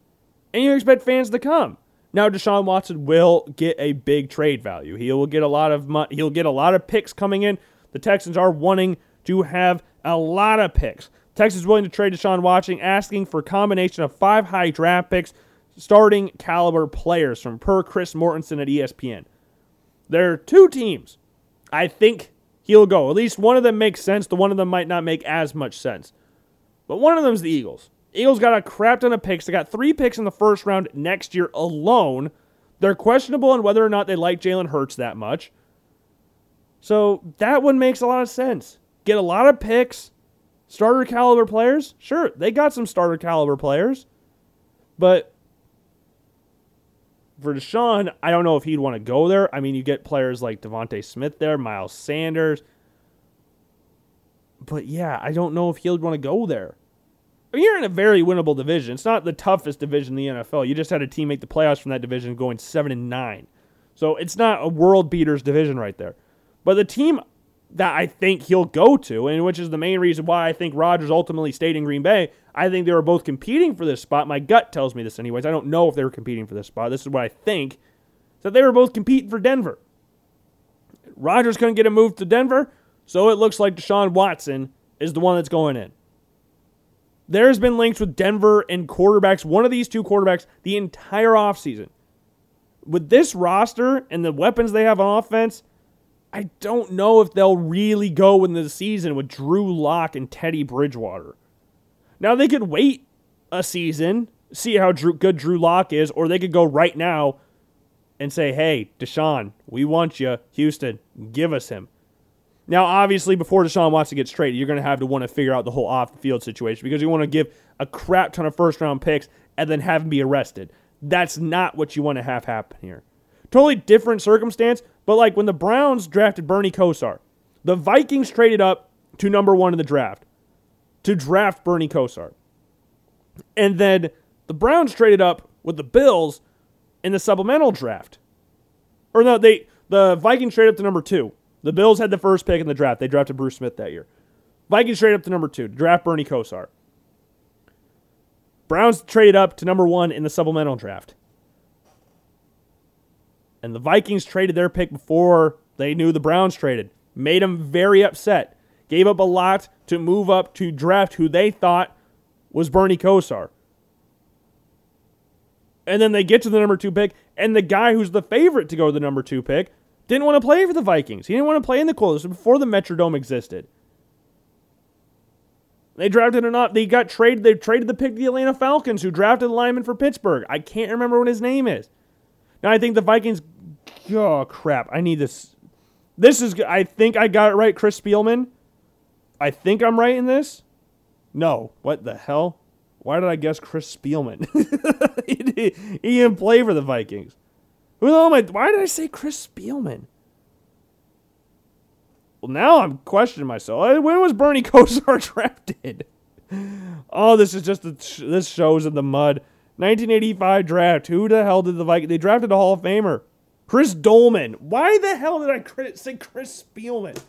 And you expect fans to come. Now Deshaun Watson will get a big trade value. He will get a lot of money. He'll get a lot of picks coming in. The Texans are wanting to have a lot of picks. Texas willing to trade Deshaun Watson, asking for a combination of five high draft picks, starting caliber players from per Chris Mortensen at ESPN. There are two teams. I think he'll go. At least one of them makes sense. The one of them might not make as much sense. But one of them is the Eagles. Eagles got a crap ton of picks. They got three picks in the first round next year alone. They're questionable on whether or not they like Jalen Hurts that much. So that one makes a lot of sense. Get a lot of picks, starter caliber players. Sure, they got some starter caliber players. But for Deshaun, I don't know if he'd want to go there. I mean, you get players like DeVonta Smith there, Miles Sanders. But yeah, I don't know if he'd want to go there. You're in a very winnable division. It's not the toughest division in the NFL. You just had a team make the playoffs from that division going 7 and 9. So it's not a world beaters division right there. But the team that I think he'll go to, and which is the main reason why I think Rodgers ultimately stayed in Green Bay, I think they were both competing for this spot. My gut tells me this, anyways. I don't know if they were competing for this spot. This is what I think. That they were both competing for Denver. Rodgers couldn't get a move to Denver, so it looks like Deshaun Watson is the one that's going in. There's been links with Denver and quarterbacks, one of these two quarterbacks, the entire offseason. With this roster and the weapons they have on offense, I don't know if they'll really go in the season with Drew Lock and Teddy Bridgewater. Now they could wait a season, see how Drew, good Drew Lock is, or they could go right now and say, "Hey, Deshaun, we want you, Houston, give us him." Now, obviously, before Deshaun Watson gets traded, you're going to have to want to figure out the whole off the field situation because you want to give a crap ton of first round picks and then have him be arrested. That's not what you want to have happen here. Totally different circumstance, but like when the Browns drafted Bernie Kosar, the Vikings traded up to number one in the draft to draft Bernie Kosar. And then the Browns traded up with the Bills in the supplemental draft. Or no, they the Vikings traded up to number two. The Bills had the first pick in the draft. They drafted Bruce Smith that year. Vikings traded up to number two draft Bernie Kosar. Browns traded up to number one in the supplemental draft. And the Vikings traded their pick before they knew the Browns traded. Made them very upset. Gave up a lot to move up to draft who they thought was Bernie Kosar. And then they get to the number two pick, and the guy who's the favorite to go to the number two pick didn't want to play for the Vikings. He didn't want to play in the Colts before the Metrodome existed. They drafted an up. They got traded. They traded the pick to the Atlanta Falcons, who drafted a lineman for Pittsburgh. I can't remember what his name is. Now I think the Vikings. Oh crap! I need this. This is. I think I got it right. Chris Spielman. I think I'm right in this. No. What the hell? Why did I guess Chris Spielman? he didn't play for the Vikings. Who the hell am I? Why did I say Chris Spielman? Well, now I'm questioning myself. When was Bernie Kosar drafted? Oh, this is just this shows in the mud. 1985 draft. Who the hell did the Vikings? They drafted a Hall of Famer, Chris Doleman. Why the hell did I say Chris Spielman?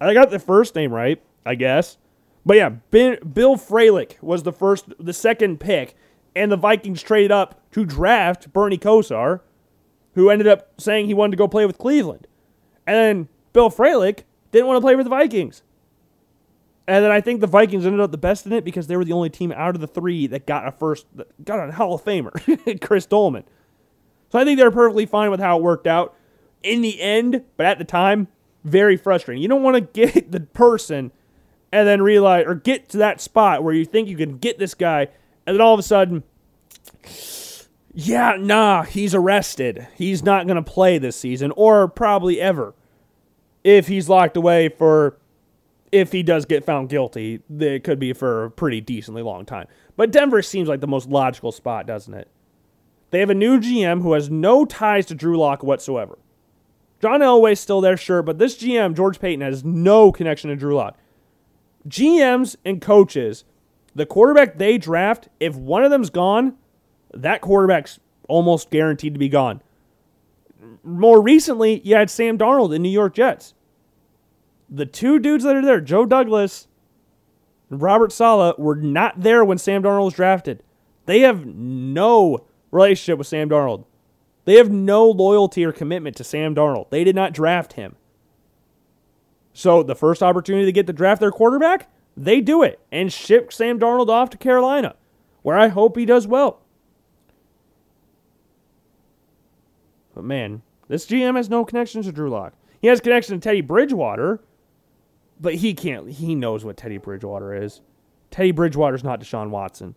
I got the first name right, I guess. But yeah, ben, Bill Fralic was the first, the second pick, and the Vikings traded up to draft Bernie Kosar, who ended up saying he wanted to go play with Cleveland. And then Bill Fralic didn't want to play for the Vikings. And then I think the Vikings ended up the best in it because they were the only team out of the three that got a first, got a Hall of Famer, Chris Doleman. So I think they're perfectly fine with how it worked out in the end, but at the time, very frustrating. You don't want to get the person and then realize, or get to that spot where you think you can get this guy, and then all of a sudden, yeah, nah, he's arrested. He's not going to play this season, or probably ever. If he's locked away for, if he does get found guilty, it could be for a pretty decently long time. But Denver seems like the most logical spot, doesn't it? They have a new GM who has no ties to Drew Lock whatsoever. John Elway's still there, sure, but this GM, George Paton, has no connection to Drew Lock. GMs and coaches The quarterback they draft, if one of them's gone, that quarterback's almost guaranteed to be gone. More recently, you had Sam Darnold in New York Jets. The two dudes that are there, Joe Douglas and Robert Saleh, were not there when Sam Darnold was drafted. They have no relationship with Sam Darnold. They have no loyalty or commitment to Sam Darnold. They did not draft him. So the first opportunity to get to draft their quarterback, they do it and ship Sam Darnold off to Carolina, where I hope he does well. But man, this GM has no connections to Drew Lock. He has connection to Teddy Bridgewater, but he can't. He knows what Teddy Bridgewater is. Teddy Bridgewater's not Deshaun Watson.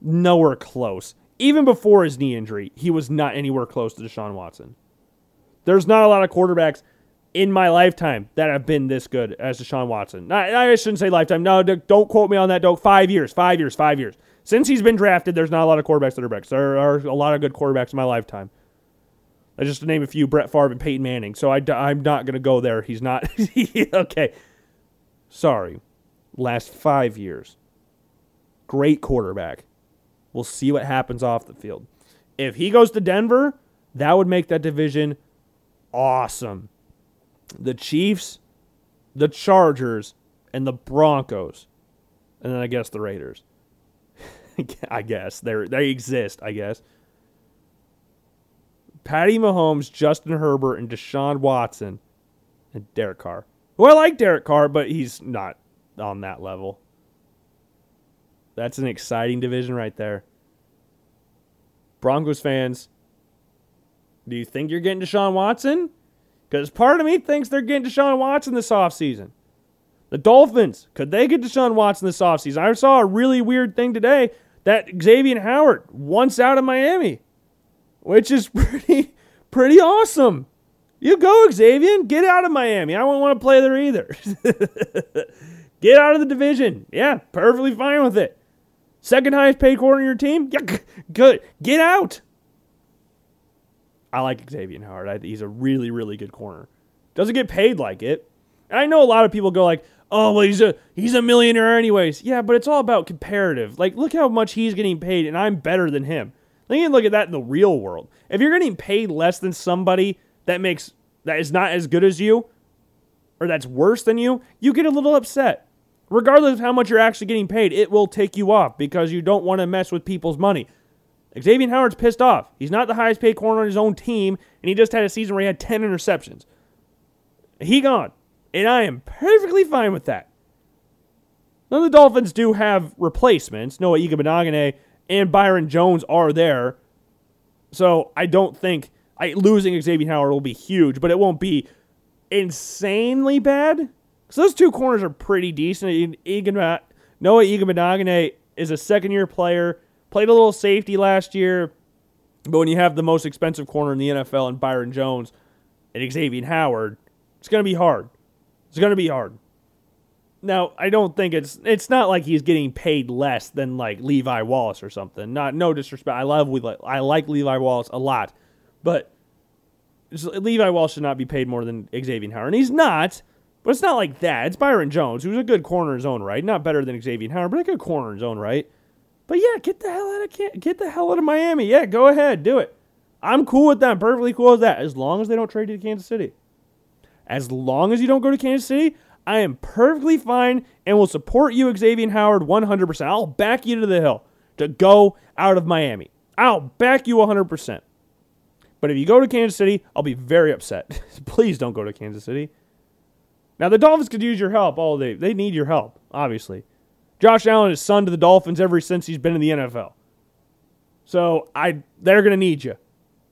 Nowhere close. Even before his knee injury, he was not anywhere close to Deshaun Watson. There's not a lot of quarterbacks in my lifetime that have been this good as Deshaun Watson. I, I shouldn't say lifetime. No, don't quote me on that. Don't. Five years, five years, five years. Since he's been drafted, there's not a lot of quarterbacks that are better. There are a lot of good quarterbacks in my lifetime. I just to name a few: Brett Favre and Peyton Manning. So I, I'm not going to go there. He's not. okay. Sorry. Last five years. Great quarterback. We'll see what happens off the field. If he goes to Denver, that would make that division awesome. The Chiefs, the Chargers, and the Broncos. And then I guess the Raiders. I guess. they they exist, I guess. Patty Mahomes, Justin Herbert, and Deshaun Watson, and Derek Carr. Well, I like Derek Carr, but he's not on that level. That's an exciting division right there. Broncos fans, do you think you're getting Deshaun Watson? Because part of me thinks they're getting Deshaun Watson this offseason. The Dolphins, could they get Deshaun Watson this offseason? I saw a really weird thing today that Xavier Howard wants out of Miami, which is pretty pretty awesome. You go, Xavier. Get out of Miami. I won't want to play there either. get out of the division. Yeah, perfectly fine with it. Second highest paid corner in your team? Yeah, good. Get out. I like Xavier Howard. I, he's a really, really good corner. Doesn't get paid like it. And I know a lot of people go like, "Oh, well, he's a he's a millionaire anyways." Yeah, but it's all about comparative. Like, look how much he's getting paid, and I'm better than him. Then you look at that in the real world. If you're getting paid less than somebody that makes that is not as good as you, or that's worse than you, you get a little upset. Regardless of how much you're actually getting paid, it will take you off because you don't want to mess with people's money. Xavier Howard's pissed off. He's not the highest paid corner on his own team, and he just had a season where he had 10 interceptions. He gone. And I am perfectly fine with that. Now, the Dolphins do have replacements. Noah Igbinoghene and Byron Jones are there. So I don't think I, losing Xavier Howard will be huge, but it won't be insanely bad. So those two corners are pretty decent. Noah Igbinoghene is a second year player, played a little safety last year, but when you have the most expensive corner in the NFL and Byron Jones and Xavier Howard, it's going to be hard. It's going to be hard. Now, I don't think it's it's not like he's getting paid less than like Levi Wallace or something. Not no disrespect. I love we I like Levi Wallace a lot. But Levi Wallace should not be paid more than Xavier Howard. And he's not, but it's not like that. It's Byron Jones, who's a good corner in his own right. Not better than Xavier Howard, but a good corner in his own right. But yeah, get the hell out of get the hell out of Miami. Yeah, go ahead, do it. I'm cool with that. I'm perfectly cool with that. As long as they don't trade you to Kansas City. As long as you don't go to Kansas City, I am perfectly fine and will support you, Xavier Howard, 100%. I'll back you to the hill to go out of Miami. I'll back you 100%. But if you go to Kansas City, I'll be very upset. Please don't go to Kansas City. Now, the Dolphins could use your help. Oh, they, they need your help, obviously. Josh Allen is son to the Dolphins ever since he's been in the NFL. So I they're going to need you.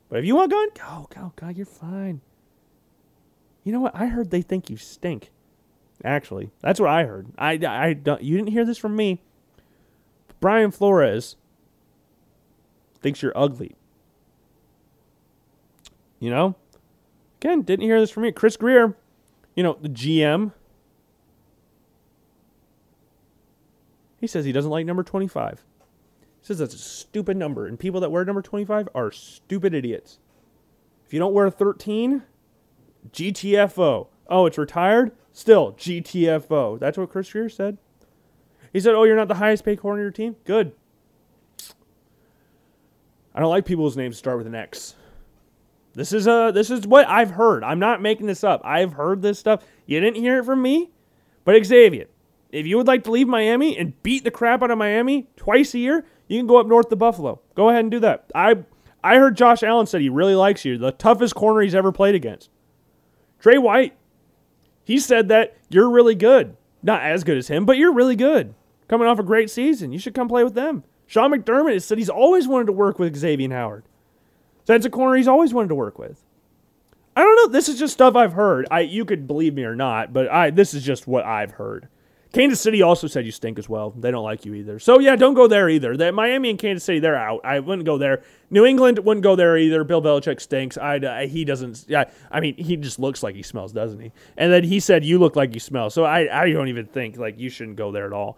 But if you want gone, go, go, go. You're fine. You know what? I heard they think you stink. Actually, that's what I heard. I, I don't, you didn't hear this from me. Brian Flores thinks you're ugly. You know? Again, didn't hear this from me. Chris Grier, you know, the GM. He says he doesn't like number 25. He says that's a stupid number, and people that wear number 25 are stupid idiots. If you don't wear 13, GTFO. Oh, it's retired? Still, GTFO. That's what Chris Grier said. He said, "Oh, you're not the highest paid corner in your team. Good. I don't like people's names start with an X. This is uh this is what I've heard. I'm not making this up. I've heard this stuff. You didn't hear it from me, but Xavier, if you would like to leave Miami and beat the crap out of Miami twice a year, you can go up north to Buffalo. Go ahead and do that. I I heard Josh Allen said he really likes you. The toughest corner he's ever played against. Tre White, he said that you're really good. Not as good as him, but you're really good. Coming off a great season. You should come play with them. Sean McDermott has said he's always wanted to work with Xavier Howard. That's a corner he's always wanted to work with. I don't know. This is just stuff I've heard. I you could believe me or not, but I this is just what I've heard. Kansas City also said you stink as well. They don't like you either. So yeah, don't go there either. That Miami and Kansas City, they're out. I wouldn't go there. New England wouldn't go there either. Bill Belichick stinks. I uh, he doesn't. Yeah, I mean he just looks like he smells, doesn't he? And then he said you look like you smell. So I I don't even think like you shouldn't go there at all.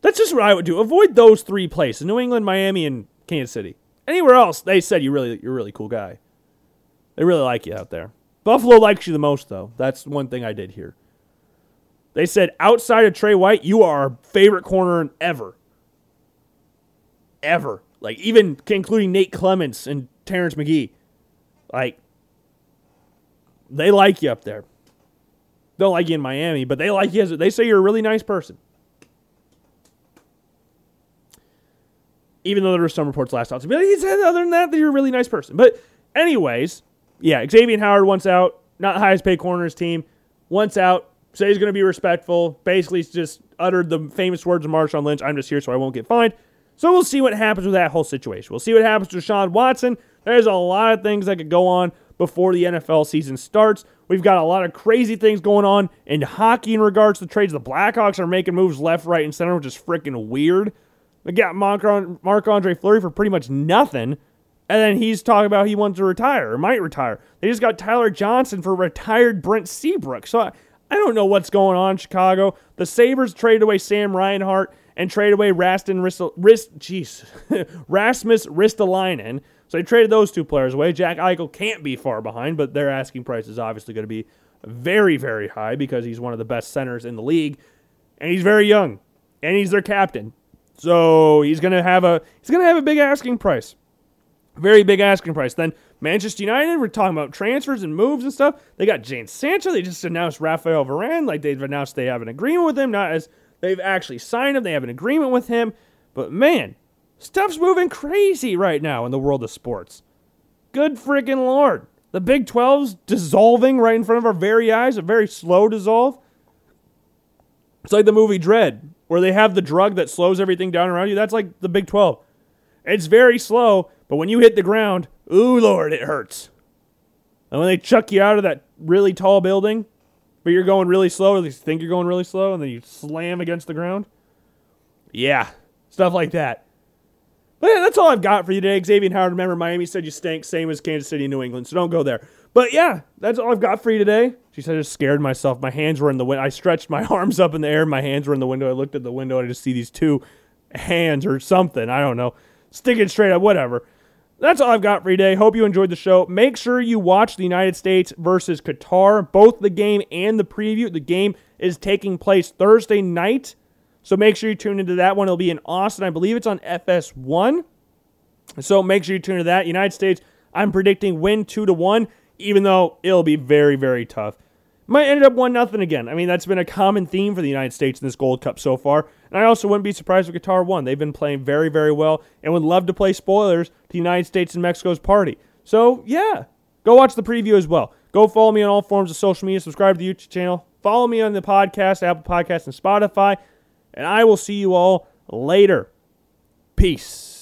That's just what I would do. Avoid those three places: New England, Miami, and Kansas City. Anywhere else, they said you really you're a really cool guy. They really like you out there. Buffalo likes you the most, though. That's one thing I did here. They said outside of Tre White, you are our favorite corner ever. Ever. Like even including Nate Clements and Terrence McGee. Like they like you up there. Don't like you in Miami, but they like you. As, they say you're a really nice person. Even though there were some reports last time, but he said other than that that you're a really nice person. But anyways, yeah, Xavier Howard wants out. Not highest paid corners team. Once out. Say he's going to be respectful. Basically, just uttered the famous words of Marshawn Lynch. I'm just here so I won't get fined. So we'll see what happens with that whole situation. We'll see what happens to Sean Watson. There's a lot of things that could go on before the NFL season starts. We've got a lot of crazy things going on in hockey in regards to trades. The Blackhawks are making moves left, right, and center, which is freaking weird. They got Marc Andre Fleury for pretty much nothing. And then he's talking about he wants to retire or might retire. They just got Tyler Johnson for retired Brent Seabrook. So I, don't know what's going on in Chicago. The Sabres traded away Sam Reinhart and traded away Raston Ristel, Rist, jeez, Rasmus Ristolainen. So they traded those two players away. Jack Eichel can't be far behind, but their asking price is obviously going to be very, very high because he's one of the best centers in the league, and he's very young, and he's their captain. So he's gonna have a he's gonna have a big asking price. Very big asking price. Then Manchester United, we're talking about transfers and moves and stuff. They got Jadon Sancho. They just announced Raphaël Varane. Like they've announced they have an agreement with him. Not as they've actually signed him. They have an agreement with him. But man, stuff's moving crazy right now in the world of sports. Good freaking lord. The Big 12's dissolving right in front of our very eyes, a very slow dissolve. It's like the movie Dredd, where they have the drug that slows everything down around you. That's like the Big 12. It's very slow, but when you hit the ground, ooh, Lord, it hurts. And when they chuck you out of that really tall building, but you're going really slow, or you think you're going really slow, and then you slam against the ground. Yeah, stuff like that. But yeah, that's all I've got for you today. Xavier Howard, remember, Miami said you stink, same as Kansas City, and New England, so don't go there. But yeah, that's all I've got for you today. She said I just scared myself. My hands were in the window. I stretched my arms up in the air. My hands were in the window. I looked at the window and I just see these two hands or something. I don't know sticking straight up, whatever. That's all I've got for today. Hope you enjoyed the show. Make sure you watch the United States versus Qatar, both the game and the preview. The game is taking place Thursday night, so make sure you tune into that one. It'll be in Austin. I believe it's on FS1. So make sure you tune into that. United States, I'm predicting win 2 to 1, even though it'll be very, very tough. Might end up one nothing again. I mean, that's been a common theme for the United States in this Gold Cup so far. And I also wouldn't be surprised if Qatar won. They've been playing very, very well and would love to play spoilers to the United States and Mexico's party. So yeah, go watch the preview as well. Go follow me on all forms of social media. Subscribe to the YouTube channel. Follow me on the podcast, Apple Podcasts, and Spotify. And I will see you all later. Peace.